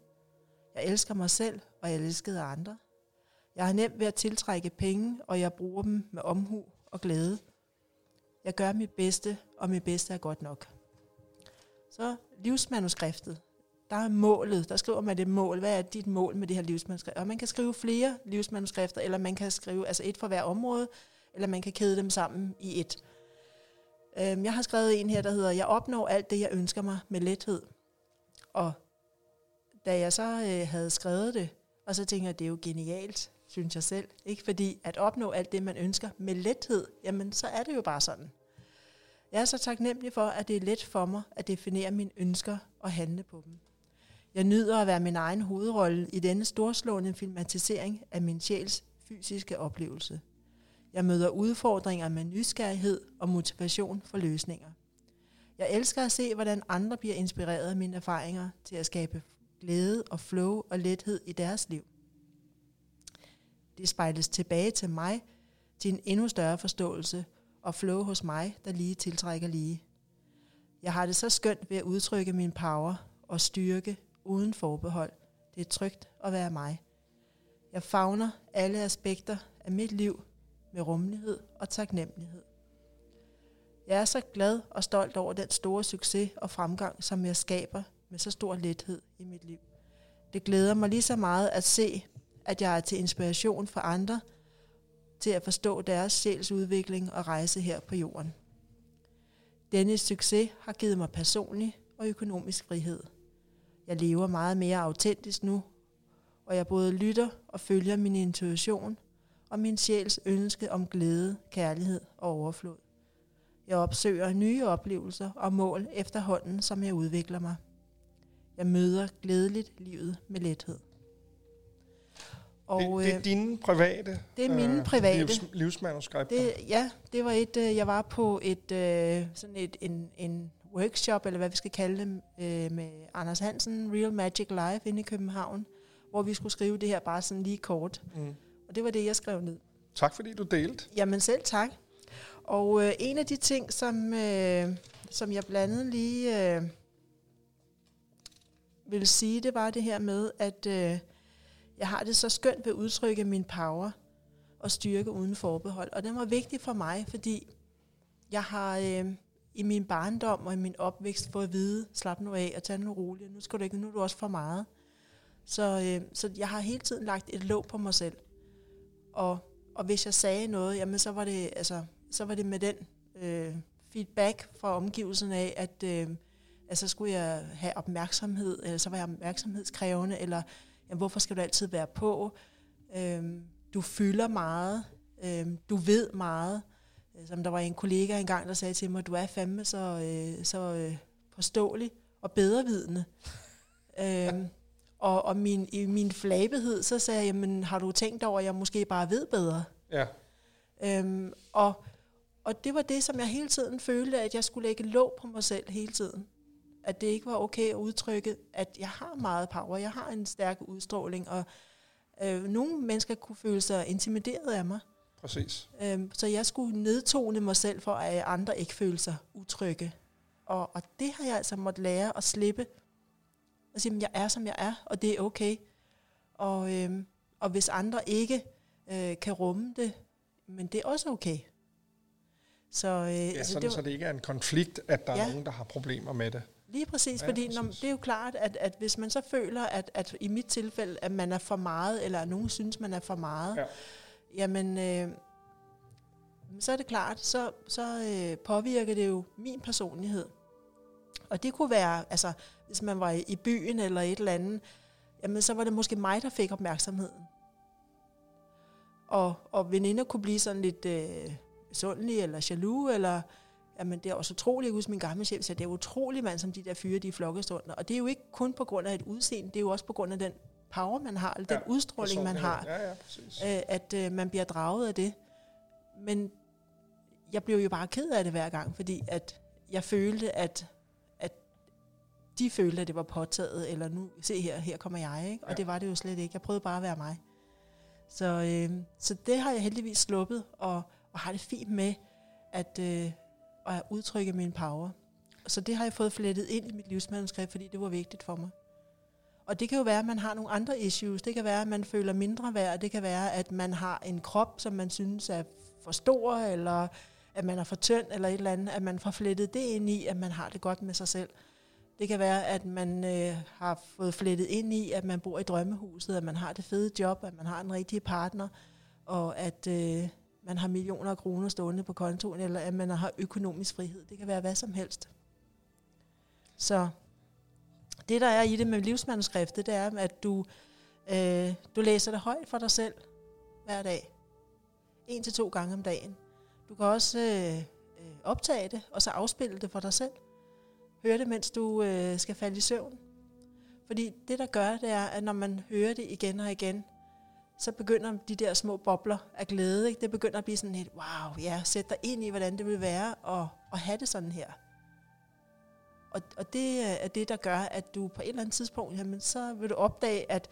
Jeg elsker mig selv, og jeg elsker andre. Jeg har nemt ved at tiltrække penge, og jeg bruger dem med omhu og glæde. Jeg gør mit bedste, og mit bedste er godt nok. Så livsmanuskriftet. Der er målet. Der skriver man det mål. Hvad er dit mål med det her livsmanuskrift? Og man kan skrive flere livsmanuskrifter, eller man kan skrive altså et for hver område, eller man kan kæde dem sammen i et. Øhm, jeg har skrevet en her, der hedder, jeg opnår alt det, jeg ønsker mig med lethed. Og da jeg så øh, havde skrevet det, og så tænker jeg, det er jo genialt synes jeg selv. Ikke fordi at opnå alt det, man ønsker med lethed, jamen så er det jo bare sådan. Jeg er så taknemmelig for, at det er let for mig at definere mine ønsker og handle på dem. Jeg nyder at være min egen hovedrolle i denne storslående filmatisering af min sjæls fysiske oplevelse. Jeg møder udfordringer med nysgerrighed og motivation for løsninger. Jeg elsker at se, hvordan andre bliver inspireret af mine erfaringer til at skabe glæde og flow og lethed i deres liv det spejles tilbage til mig, til en endnu større forståelse og flow hos mig, der lige tiltrækker lige. Jeg har det så skønt ved at udtrykke min power og styrke uden forbehold. Det er trygt at være mig. Jeg favner alle aspekter af mit liv med rummelighed og taknemmelighed. Jeg er så glad og stolt over den store succes og fremgang, som jeg skaber med så stor lethed i mit liv. Det glæder mig lige så meget at se, at jeg er til inspiration for andre til at forstå deres sjæls udvikling og rejse her på jorden. Denne succes har givet mig personlig og økonomisk frihed. Jeg lever meget mere autentisk nu, og jeg både lytter og følger min intuition og min sjæls ønske om glæde, kærlighed og overflod. Jeg opsøger nye oplevelser og mål efterhånden, som jeg udvikler mig. Jeg møder glædeligt livet med lethed.
Og, det, det er øh, dine private?
Det er mine øh, private. Livs,
livsmanuskripter?
Det, ja, det var et, øh, jeg var på et, øh, sådan et, en, en workshop, eller hvad vi skal kalde det, øh, med Anders Hansen, Real Magic Live inde i København, hvor vi skulle skrive det her bare sådan lige kort. Mm. Og det var det, jeg skrev ned.
Tak fordi du delte.
Jamen selv tak. Og øh, en af de ting, som, øh, som jeg blandt andet lige øh, vil sige, det var det her med, at øh, jeg har det så skønt ved at udtrykke min power og styrke uden forbehold. Og den var vigtig for mig, fordi jeg har øh, i min barndom og i min opvækst fået at vide, slap nu af og tag nu roligt, nu skal du ikke, nu er du også for meget. Så, øh, så jeg har hele tiden lagt et låg på mig selv. Og, og hvis jeg sagde noget, jamen så var det, altså, så var det med den øh, feedback fra omgivelsen af, at øh, altså, skulle jeg have opmærksomhed, eller så var jeg opmærksomhedskrævende, eller jamen, hvorfor skal du altid være på? Øh, du fylder meget, øh, du ved meget. Som der var en kollega engang, der sagde til mig, du er fandme så, øh, så øh, påståelig og bedrevidende. (laughs) øh, og, og min, i min flabethed, så sagde jeg, jamen har du tænkt over, at jeg måske bare ved bedre?
Ja.
Øhm, og, og det var det, som jeg hele tiden følte, at jeg skulle lægge låg på mig selv hele tiden. At det ikke var okay at udtrykke, at jeg har meget power, jeg har en stærk udstråling, og øh, nogle mennesker kunne føle sig intimideret af mig.
Præcis.
Øhm, så jeg skulle nedtone mig selv, for at andre ikke følte sig utrygge. Og, og det har jeg altså måttet lære at slippe og sige, at jeg er, som jeg er, og det er okay. Og, øhm, og hvis andre ikke øh, kan rumme det, men det er også okay.
Så, øh, ja, altså sådan, det, så det ikke er en konflikt, at der ja, er nogen, der har problemer med det.
Lige præcis, ja, fordi præcis. Når, det er jo klart, at, at hvis man så føler, at, at i mit tilfælde, at man er for meget, eller at nogen synes, man er for meget, ja. jamen, øh, så er det klart, så, så øh, påvirker det jo min personlighed. Og det kunne være, altså, hvis man var i byen eller et eller andet, jamen så var det måske mig, der fik opmærksomheden. Og, og veninder kunne blive sådan lidt øh, sundelige eller jaloux, eller jamen det er også utroligt, jeg husker min gamle chef sagde, det er utroligt mand, som de der fyre, de er flokkestunder. Og det er jo ikke kun på grund af et udseende, det er jo også på grund af den power, man har, eller ja, den udstråling, man har,
ja, ja,
øh, at øh, man bliver draget af det. Men jeg blev jo bare ked af det hver gang, fordi at jeg følte, at de følte, at det var påtaget, eller nu, se her, her kommer jeg, ikke? og ja. det var det jo slet ikke. Jeg prøvede bare at være mig. Så, øh, så det har jeg heldigvis sluppet, og, og har det fint med at, øh, at udtrykke min power. Så det har jeg fået flettet ind i mit livsmanuskript, fordi det var vigtigt for mig. Og det kan jo være, at man har nogle andre issues. Det kan være, at man føler mindre værd. Det kan være, at man har en krop, som man synes er for stor, eller at man er for tynd, eller et eller andet. At man får flettet det ind i, at man har det godt med sig selv. Det kan være, at man øh, har fået flettet ind i, at man bor i drømmehuset, at man har det fede job, at man har en rigtig partner, og at øh, man har millioner af kroner stående på kontoen, eller at man har økonomisk frihed. Det kan være hvad som helst. Så det, der er i det med livsmanuskriptet, det er, at du, øh, du læser det højt for dig selv hver dag. En til to gange om dagen. Du kan også øh, øh optage det, og så afspille det for dig selv. Hør det, mens du øh, skal falde i søvn. Fordi det, der gør, det er, at når man hører det igen og igen, så begynder de der små bobler af glæde. Ikke? Det begynder at blive sådan et, wow, ja, sæt dig ind i, hvordan det vil være at, at have det sådan her. Og, og det er det, der gør, at du på et eller andet tidspunkt, jamen, så vil du opdage, at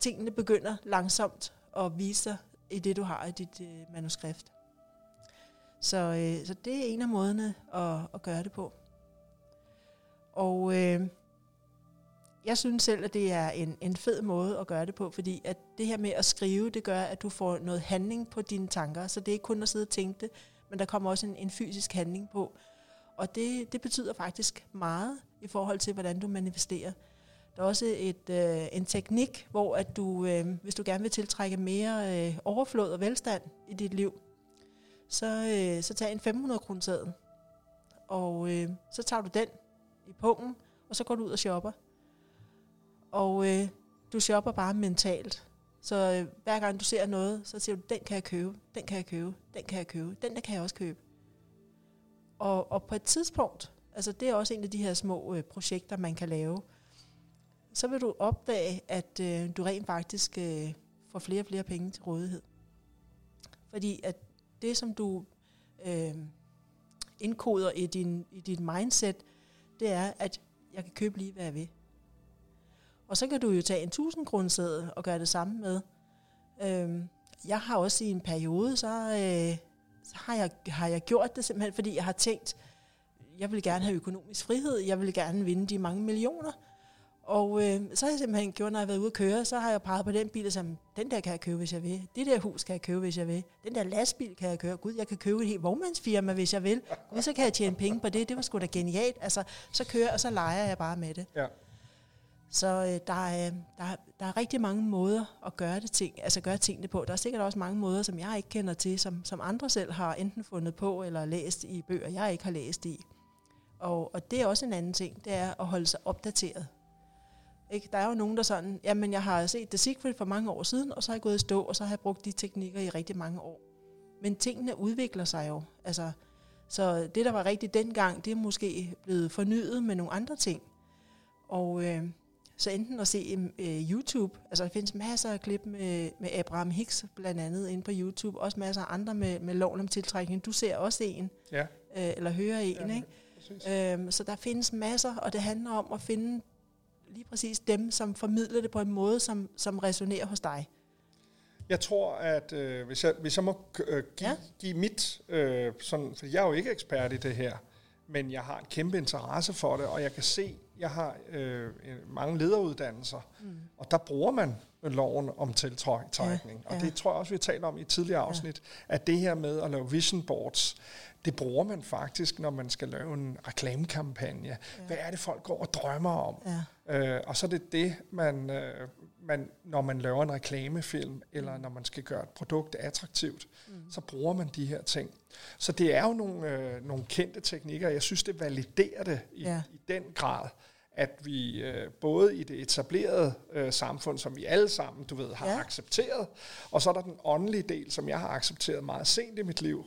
tingene begynder langsomt at vise sig i det, du har i dit øh, manuskript. Så, øh, så det er en af måderne at, at gøre det på. Og øh, jeg synes selv, at det er en, en fed måde at gøre det på, fordi at det her med at skrive, det gør, at du får noget handling på dine tanker. Så det er ikke kun at sidde og tænke det, men der kommer også en, en fysisk handling på. Og det, det betyder faktisk meget i forhold til, hvordan du manifesterer. Der er også et, øh, en teknik, hvor at du, øh, hvis du gerne vil tiltrække mere øh, overflod og velstand i dit liv, så, øh, så tag en 500 kroner og øh, så tager du den i pungen, og så går du ud og shopper. Og øh, du shopper bare mentalt. Så øh, hver gang du ser noget, så siger du, den kan jeg købe, den kan jeg købe, den kan jeg købe, den der kan jeg også købe. Og, og på et tidspunkt, altså det er også en af de her små øh, projekter, man kan lave, så vil du opdage, at øh, du rent faktisk øh, får flere og flere penge til rådighed. Fordi at det, som du øh, indkoder i din, i dit mindset, det er, at jeg kan købe lige, hvad jeg vil. Og så kan du jo tage en 1000 kroner og gøre det samme med. Øhm, jeg har også i en periode, så, øh, så har, jeg, har jeg gjort det simpelthen, fordi jeg har tænkt, jeg vil gerne have økonomisk frihed, jeg vil gerne vinde de mange millioner. Og øh, så har jeg simpelthen gjort, når jeg har været ude at køre, så har jeg peget på den bil og sagt, den der kan jeg købe, hvis jeg vil. Det der hus kan jeg købe, hvis jeg vil. Den der lastbil kan jeg køre. Gud, jeg kan købe et helt vognmandsfirma, hvis jeg vil. Gud, så kan jeg tjene penge på det. Det var sgu da genialt. Altså, så kører og så leger jeg bare med det.
Ja.
Så øh, der, er, der, er, der er rigtig mange måder at gøre, det ting, altså gøre tingene på. Der er sikkert også mange måder, som jeg ikke kender til, som, som andre selv har enten fundet på eller læst i bøger, jeg ikke har læst i. Og, og det er også en anden ting, det er at holde sig opdateret. Ikke? Der er jo nogen, der sådan, jamen jeg har set The Secret for mange år siden, og så har jeg gået i stå, og så har jeg brugt de teknikker i rigtig mange år. Men tingene udvikler sig jo. Altså, så det, der var rigtigt dengang, det er måske blevet fornyet med nogle andre ting. Og øh, så enten at se øh, YouTube, altså der findes masser af klip med, med Abraham Hicks blandt andet inde på YouTube, også masser af andre med, med loven om tiltrækning. Du ser også en,
Ja.
øh, eller hører en,
Ja,
ikke?
Præcis.
Øhm, så der findes masser, og det handler om at finde lige præcis dem, som formidler det på en måde, som, som resonerer hos dig.
Jeg tror, at øh, hvis, jeg, hvis jeg må øh, give,
Ja.
give mit, øh, sådan, for jeg er jo ikke ekspert i det her, men jeg har en kæmpe interesse for det, og jeg kan se, jeg har øh, mange lederuddannelser, mm. og der bruger man loven om tiltrækning.
Ja,
Og
ja.
det tror jeg også, vi taler om i et tidligere afsnit, at det her med at lave vision boards, det bruger man faktisk, når man skal lave en reklamekampagne. Ja. Hvad er det, folk går og drømmer om?
Ja.
Øh, og så er det det, man, øh, man, når man laver en reklamefilm, eller når man skal gøre et produkt attraktivt, mm. så bruger man de her ting. Så det er jo nogle, øh, nogle kendte teknikker. Jeg synes, det validerer det i,
Ja.
ja. i den grad, at vi øh, både i det etablerede øh, samfund, som vi alle sammen, du ved, har
Ja.
accepteret, og så er der den åndelige del, som jeg har accepteret meget sent i mit liv.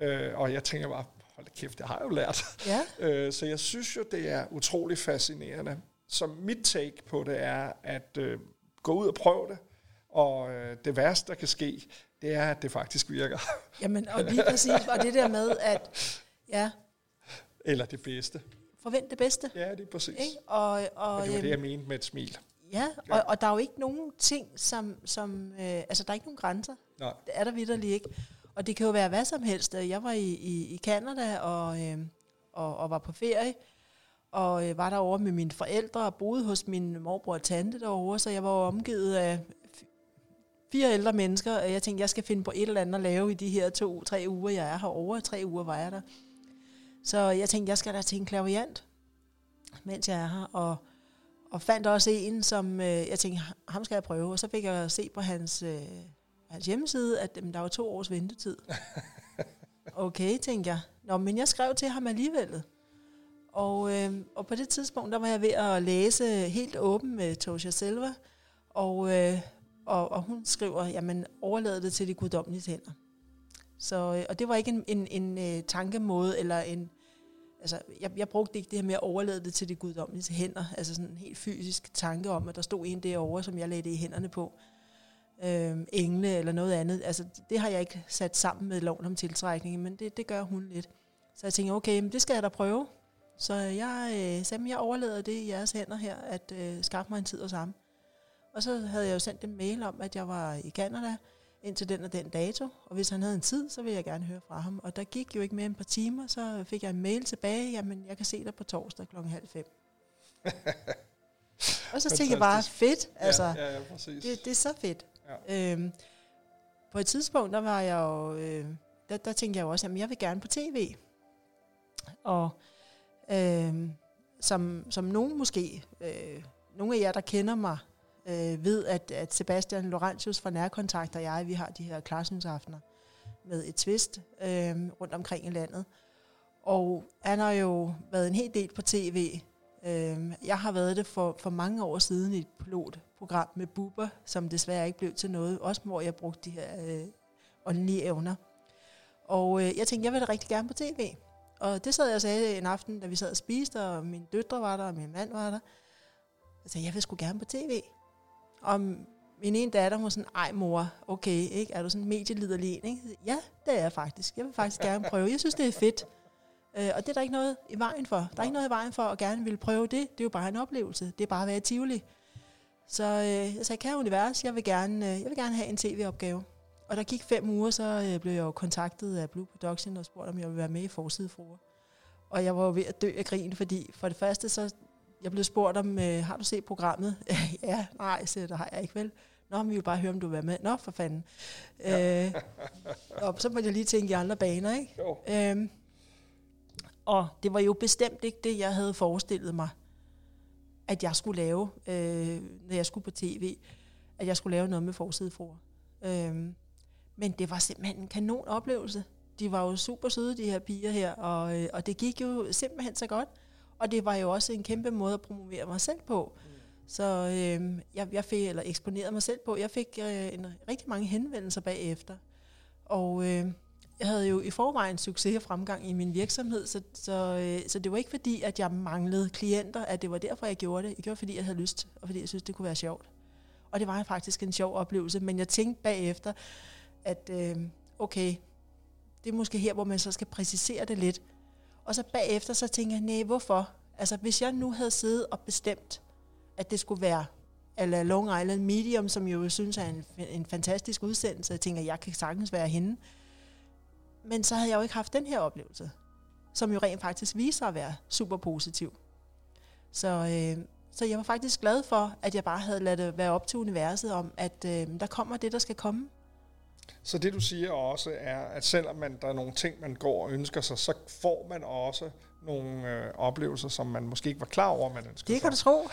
Øh, og jeg tænker bare, hold da kæft, det har jeg jo lært.
Ja. (laughs)
Øh, så jeg synes jo, det er utrolig fascinerende. Så mit take på det er, at øh, gå ud og prøve det, og øh, det værste, der kan ske, det er, at det faktisk virker.
Jamen, og lige præcis, og det der med, at ja,
Eller det bedste.
Forvent det bedste.
Ja, det er præcis.
Ikke? Og, og,
Og det var det,
øhm,
jeg mente med et smil.
Ja, og, og der er jo ikke nogen ting, som, som øh, altså der er ikke nogen grænser.
Nej.
Det er der vidderligt ikke. Og det kan jo være hvad som helst. Jeg var i, i, i Canada og, øh, og, og var på ferie, og øh, var derovre med mine forældre og boede hos min morbror og tante derovre, så jeg var omgivet af fire ældre mennesker, og jeg tænkte, jeg skal finde på et eller andet at lave i de her to-tre uger, jeg er herovre. Tre uger var jeg der. Så jeg tænkte, jeg skal da til en klaviant, mens jeg er her, og og fandt også en, som øh, jeg tænkte, ham skal jeg prøve. Og så fik jeg se på hans, øh, hans hjemmeside, at jamen, der var to års ventetid. (laughs) Okay, tænkte jeg. Nå, men jeg skrev til ham alligevel. Og, øh, og på det tidspunkt, der var jeg ved at læse helt åben med Tosha Silva. Og, øh, og, og hun skriver, jamen overlad det til de guddommelige hænder. Så, øh, og det var ikke en, en, en øh, tankemåde, eller en, altså, jeg, jeg brugte ikke det her med at overlade det til det guddommelige hænder, altså sådan en helt fysisk tanke om, at der stod en derovre, som jeg lagde det i hænderne på. Øhm, engle eller noget andet. Altså, det har jeg ikke sat sammen med loven om tiltrækning, men det, det gør hun lidt. Så jeg tænkte, okay, men det skal jeg da prøve. Så jeg øh, sagde, jeg overlader det i jeres hænder her, at øh, skaffe mig en tid og sammen. Og så havde jeg jo sendt en mail om, at jeg var i Canada indtil den og den dato, og hvis han havde en tid, så ville jeg gerne høre fra ham. Og der gik jo ikke mere end et par timer, så fik jeg en mail tilbage, jamen jeg kan se dig på torsdag klokken halv fem. (laughs) og så tænkte jeg bare, fedt, altså,
ja, ja, ja, præcis.
det, det er så fedt.
Ja.
Øhm, på et tidspunkt, der var jeg jo, øh, der, der tænkte jeg jo også, at jeg vil gerne på tv. Og øh, som, som nogen måske, øh, nogle af jer, der kender mig, øh, ved, at, at Sebastian Laurentius fra Nærkontakt og jeg, vi har de her klarsynsaftener med et twist øh, rundt omkring i landet. Og han har jo været en hel del på tv Øh, jeg har været det for, for mange år siden i et pilotprogram med Bubber, som desværre ikke blev til noget, også hvor jeg brugte de her øh, åndelige evner. Og øh, jeg tænkte, jeg vil da rigtig gerne på tv. Og det sad jeg og sagde en aften, da vi sad og spiste, og mine døtre var der, og min mand var der. Jeg sagde, jeg vil sgu gerne på tv. Og min ene datter, hun var sådan, ej mor, okay, ikke? er du sådan medieliderlig en? Ikke? Ja, det er jeg faktisk. Jeg vil faktisk gerne prøve. Jeg synes, det er fedt. Øh, og det er der ikke noget i vejen for. Der er ikke noget i vejen for at gerne vil prøve det. Det er jo bare en oplevelse. Det er bare at være Tivoli. Så øh, jeg sagde, kære univers, jeg vil, gerne, øh, jeg vil gerne have en tv-opgave. Og der gik fem uger, så øh, blev jeg jo kontaktet af Blue Production og spurgte, om jeg ville være med i Forsidefruer. Og jeg var jo ved at dø af grin, fordi for det første, så jeg blev spurgt om, øh, har du set programmet? (laughs) ja, nej, så det har jeg ikke vel. Nå, men vi vil bare høre, om du vil være med. Nå, for fanden. Ja. øh, og så måtte jeg lige tænke i andre baner, ikke? Jo. Øhm, og det var jo bestemt ikke det, jeg havde forestillet mig, at jeg skulle lave, øh, når jeg skulle på tv, at jeg skulle lave noget med forsidefruer. Øhm, men det var simpelthen en kanon oplevelse. De var jo super søde, de her piger her, og, øh, og det gik jo simpelthen så godt. Og det var jo også en kæmpe måde at promovere mig selv på. Mm. Så øh, jeg, jeg fik, eller eksponerede mig selv på. Jeg fik øh, en, rigtig mange henvendelser bagefter. Og øh, jeg havde jo i forvejen succes og fremgang i min virksomhed, så, så, øh, så det var ikke fordi, at jeg manglede klienter, at det var derfor, jeg gjorde det. Jeg gjorde fordi jeg havde lyst, og fordi jeg synes, det kunne være sjovt. Og det var faktisk en sjov oplevelse, men jeg tænkte bagefter, at øh, okay, det er måske her, hvor man så skal præcisere det lidt. Og så bagefter, så tænker jeg, nej, hvorfor? Altså, hvis jeg nu havde siddet og bestemt, at det skulle være eller Long Island Medium, som jo synes er en, en fantastisk udsendelse, jeg tænker, jeg kan sagtens være hende. Men så havde jeg jo ikke haft den her oplevelse, som jo rent faktisk viser at være super positiv. Så, øh, så jeg var faktisk glad for, at jeg bare havde ladet det være op til universet om, at øh, der kommer det, der skal komme.
Så det du siger også er, at selvom man, der er nogle ting, man går og ønsker sig, så får man også nogle øh, oplevelser, som man måske ikke var klar over, man ønskede
Det kan sig. du tro.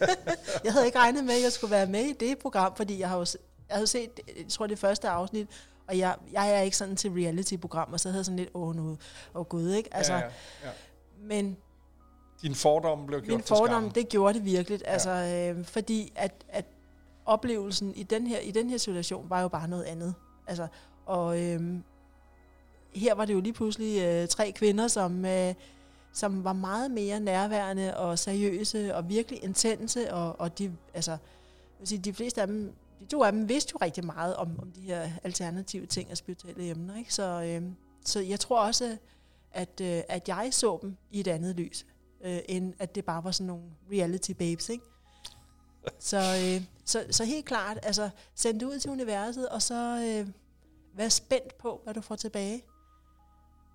(laughs) jeg havde ikke regnet med, at jeg skulle være med i det program, fordi jeg har jo jeg havde set, jeg tror det første afsnit, og jeg, jeg er ikke sådan til reality-programmer, så jeg havde sådan lidt, åh nu, åh gud, ikke? Altså, ja, ja, ja. Men
din fordom blev gjort
Min fordom, det gjorde det virkelig. Ja. Altså, øh, fordi at, at oplevelsen i den, her, i den her situation var jo bare noget andet. Altså, og øh, her var det jo lige pludselig øh, tre kvinder, som, øh, som var meget mere nærværende og seriøse og virkelig intense, og, og de, altså, vil sige, de fleste af dem, de to af dem vidste jo rigtig meget om, om de her alternative ting og spirituelle emner. Ikke? Så, øh, så jeg tror også, at, øh, at jeg så dem i et andet lys, øh, end at det bare var sådan nogle reality babes. Ikke? Så, øh, så, så helt klart, altså send det ud til universet, og så øh, vær spændt på, hvad du får tilbage.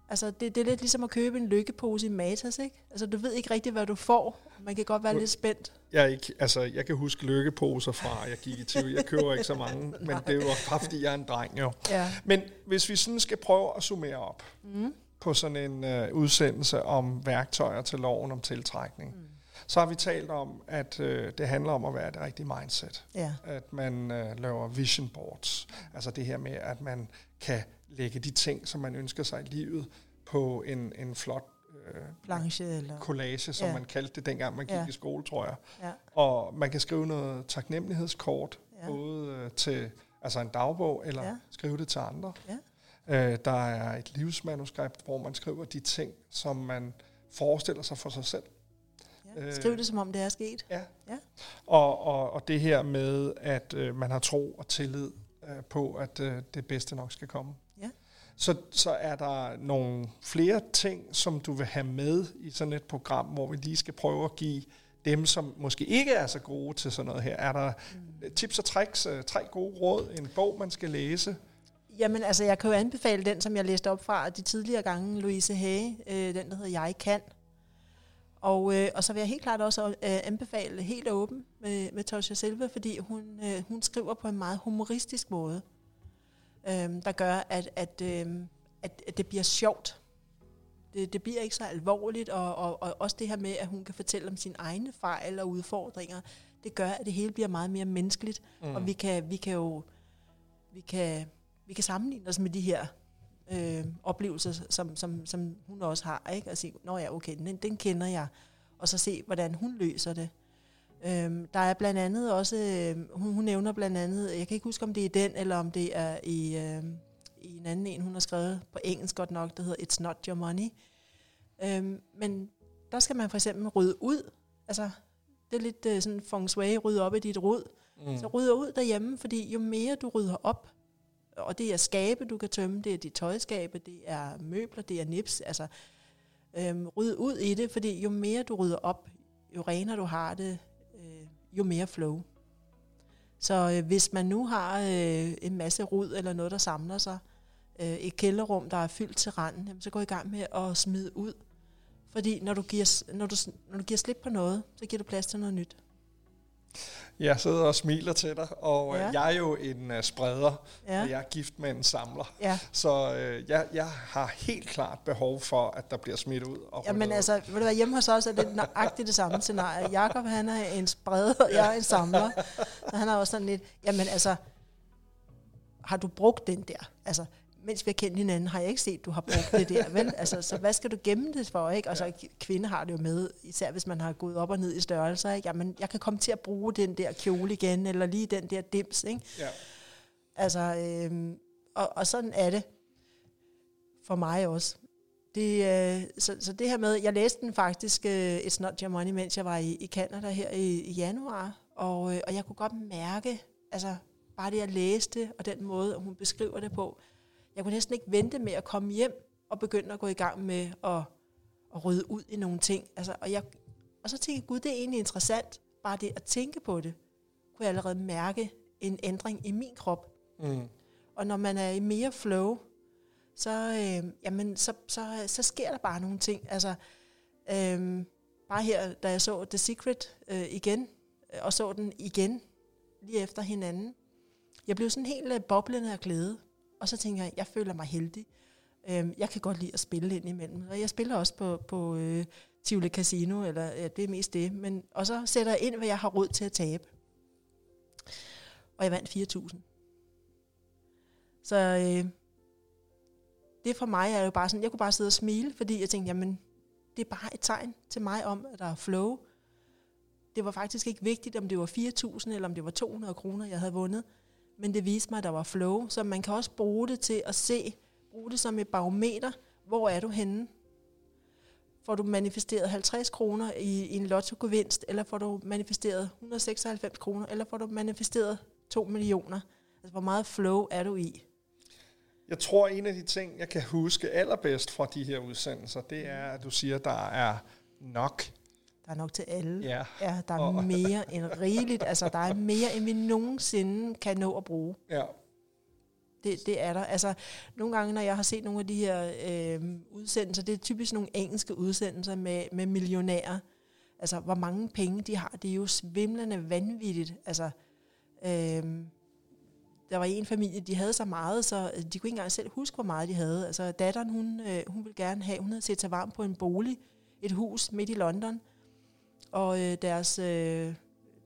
Altså, det, det er lidt ligesom at købe en lykkepose i Matas, ikke? Altså, du ved ikke rigtigt, hvad du får. Man kan godt være lidt spændt.
Jeg, ikke, altså, jeg kan huske lykkeposer fra, jeg gik i TV. Jeg køber ikke så mange, (laughs) men det var bare, fordi jeg er en dreng, jo. Ja. Men hvis vi sådan skal prøve at summere op mm. på sådan en uh, udsendelse om værktøjer til loven om tiltrækning, mm så har vi talt om, at øh, det handler om at være det rigtige mindset. Ja. At man øh, laver vision boards. Altså det her med, at man kan lægge de ting, som man ønsker sig i livet, på en, en flot
øh, Planche, eller?
collage, som ja. man kaldte det dengang, man gik ja. i skole, tror jeg. Ja. Og man kan skrive noget taknemmelighedskort, ja. både øh, til altså en dagbog, eller ja. skrive det til andre. Ja. Øh, der er et livsmanuskript, hvor man skriver de ting, som man forestiller sig for sig selv.
Ja. Skriv det, som om det er sket.
Ja. ja. Og, og, og det her med, at øh, man har tro og tillid øh, på, at øh, det bedste nok skal komme. Ja. Så, så er der nogle flere ting, som du vil have med i sådan et program, hvor vi lige skal prøve at give dem, som måske ikke er så gode til sådan noget her. Er der mm. tips og tricks, øh, tre gode råd, en bog, man skal læse?
Jamen, altså, jeg kan jo anbefale den, som jeg læste op fra de tidligere gange, Louise Hage, øh, den, der hedder Jeg kan, og, øh, og så vil jeg helt klart også øh, anbefale helt åben med, med Tosha Silva, fordi hun, øh, hun skriver på en meget humoristisk måde, øh, der gør, at, at, øh, at, at det bliver sjovt. Det, det bliver ikke så alvorligt, og, og, og også det her med, at hun kan fortælle om sine egne fejl og udfordringer, det gør, at det hele bliver meget mere menneskeligt, mm. og vi kan, vi kan jo vi kan, vi kan sammenligne os med de her øh, oplevelser, som, som, som hun også har, ikke? og sige, nå ja, okay, den, den kender jeg. og så se, hvordan hun løser det. Øhm, der er blandt andet også, øh, hun, hun nævner blandt andet, jeg kan ikke huske, om det er den, eller om det er i, øh, i en anden en, hun har skrevet på engelsk godt nok, der hedder It's Not Your Money. Øhm, men der skal man for eksempel rydde ud. Altså, det er lidt øh, sådan feng shui, rydde op i dit rod. Mm. Så rydder ud derhjemme, fordi jo mere du rydder op, og det er skabe, du kan tømme, det er dit tøjskabe, det er møbler, det er nips, altså øhm, ryd ud i det, fordi jo mere du rydder op, jo renere du har det, øh, jo mere flow. Så øh, hvis man nu har øh, en masse rod eller noget, der samler sig, øh, et kælderrum, der er fyldt til randen, jamen, så gå i gang med at smide ud. Fordi når du, giver, når, du, når du giver slip på noget, så giver du plads til noget nyt.
Jeg sidder og smiler til dig, og ja. jeg er jo en uh, spreder, ja. og jeg er gift med en samler. Ja. Så uh, jeg, jeg har helt klart behov for, at der bliver smidt ud. Og
Jamen altså, ved du hvad, hjemme hos os er det nøjagtigt det samme scenarie. Jakob han er en spreder, og jeg er en samler. Så han har også sådan lidt, jamen altså, har du brugt den der? Altså, mens vi har kendt hinanden, har jeg ikke set, du har brugt det der, vel? Altså, så hvad skal du gemme det for, ikke? Og så altså, kvinde har det jo med, især hvis man har gået op og ned i størrelser, ikke? Jamen, jeg kan komme til at bruge den der kjole igen, eller lige den der dims, ikke? Ja. Altså, øhm, og, og sådan er det for mig også. Det, øh, så, så det her med, jeg læste den faktisk, uh, It's Not Your Money, mens jeg var i, i Canada her i, i januar, og, øh, og jeg kunne godt mærke, altså bare det jeg læste, og den måde, hun beskriver det på, jeg kunne næsten ikke vente med at komme hjem og begynde at gå i gang med at, at rydde ud i nogle ting. Altså, og, jeg, og så tænkte jeg, gud, det er egentlig interessant. Bare det at tænke på det, kunne jeg allerede mærke en ændring i min krop. Mm. Og når man er i mere flow, så, øh, jamen, så, så, så sker der bare nogle ting. Altså, øh, bare her, da jeg så The Secret øh, igen, øh, og så den igen, lige efter hinanden, jeg blev sådan helt øh, boblende af glæde. Og så tænker jeg, jeg føler mig heldig. Øhm, jeg kan godt lide at spille ind imellem. Og jeg spiller også på, på øh, Tivoli Casino, eller ja, det er mest det. Men, og så sætter jeg ind, hvad jeg har råd til at tabe. Og jeg vandt 4.000. Så øh, det for mig er jo bare sådan, jeg kunne bare sidde og smile, fordi jeg tænkte, jamen, det er bare et tegn til mig om, at der er flow. Det var faktisk ikke vigtigt, om det var 4.000 eller om det var 200 kroner, jeg havde vundet men det viste mig, at der var flow, så man kan også bruge det til at se, bruge det som et barometer, hvor er du henne? Får du manifesteret 50 kroner i, i en lottogevinst, eller får du manifesteret 196 kroner, eller får du manifesteret 2 millioner? Altså, hvor meget flow er du i?
Jeg tror, en af de ting, jeg kan huske allerbedst fra de her udsendelser, det er, at du siger, at der er nok
der er nok til alle. Ja. ja der er og mere end rigeligt. Altså, der er mere, end vi nogensinde kan nå at bruge. Ja. Det, det er der. Altså, nogle gange, når jeg har set nogle af de her øh, udsendelser, det er typisk nogle engelske udsendelser med, med millionærer. Altså, hvor mange penge de har, det er jo svimlende vanvittigt. Altså, øh, der var en familie, de havde så meget, så de kunne ikke engang selv huske, hvor meget de havde. Altså, datteren, hun, øh, hun ville gerne have, hun havde set sig varm på en bolig, et hus midt i London, og øh, deres, øh,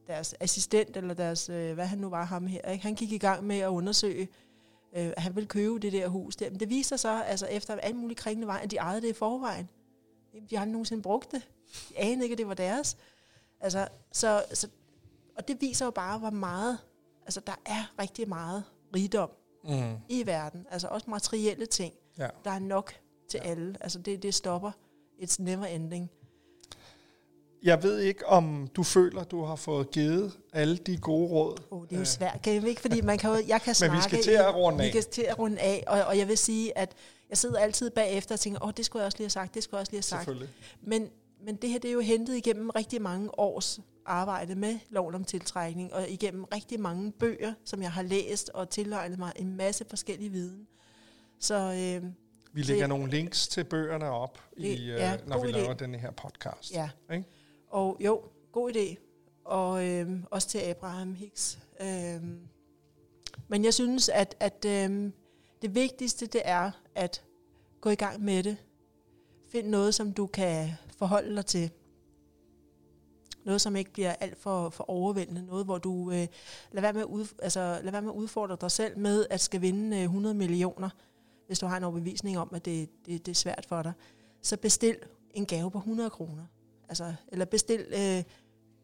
deres assistent, eller deres, øh, hvad han nu var ham her, ikke? han gik i gang med at undersøge, øh, at han ville købe det der hus der. Men det viser sig, altså efter alle mulige kringende vej, at de ejede det i forvejen. De har aldrig nogensinde brugt det. De anede ikke, at det var deres. Altså, så, så, og det viser jo bare, hvor meget, altså der er rigtig meget rigdom mm. i verden. Altså også materielle ting. Ja. Der er nok til ja. alle. Altså det, det stopper. It's never ending.
Jeg ved ikke, om du føler, du har fået givet alle de gode råd.
Oh, det er jo svært, kan jeg ikke? Fordi man kan jo, jeg kan snakke... (laughs)
Men vi skal til at runde
af. Vi skal til at runde af, og, og jeg vil sige, at jeg sidder altid bagefter og tænker, åh, oh, det skulle jeg også lige have sagt, det skulle jeg også lige have sagt. Men, men det her, det er jo hentet igennem rigtig mange års arbejde med loven om tiltrækning, og igennem rigtig mange bøger, som jeg har læst og tilegnet mig en masse forskellige viden. Så... Øh,
vi lægger så, nogle links til bøgerne op, det, i, øh, ja, når vi idé. laver den her podcast. Ja. Ikke?
Og jo, god idé. Og øh, også til Abraham Hicks. Øh, men jeg synes, at, at øh, det vigtigste, det er at gå i gang med det. Find noget, som du kan forholde dig til. Noget, som ikke bliver alt for, for overvældende. Noget, hvor du øh, lad, være med at ud, altså, lad være med at udfordre dig selv med at skal vinde øh, 100 millioner, hvis du har en overbevisning om, at det, det, det er svært for dig. Så bestil en gave på 100 kroner Altså, eller bestil øh,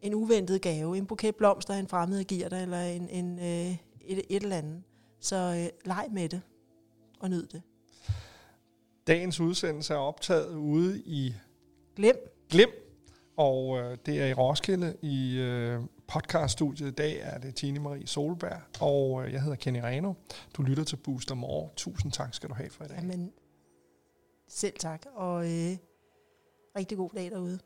en uventet gave, en buket blomster, en fremmed giver dig, eller en, en, øh, et, et eller andet. Så øh, leg med det, og nyd det.
Dagens udsendelse er optaget ude i
Glem.
Glim, og øh, det er i Roskilde i øh, podcaststudiet. I dag er det Tine Marie Solberg, og øh, jeg hedder Kenny Reno. Du lytter til Booster More. Tusind tak skal du have for i dag.
Jamen, selv tak, og øh, rigtig god dag derude.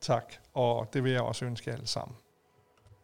Tak, og det vil jeg også ønske jer alle sammen.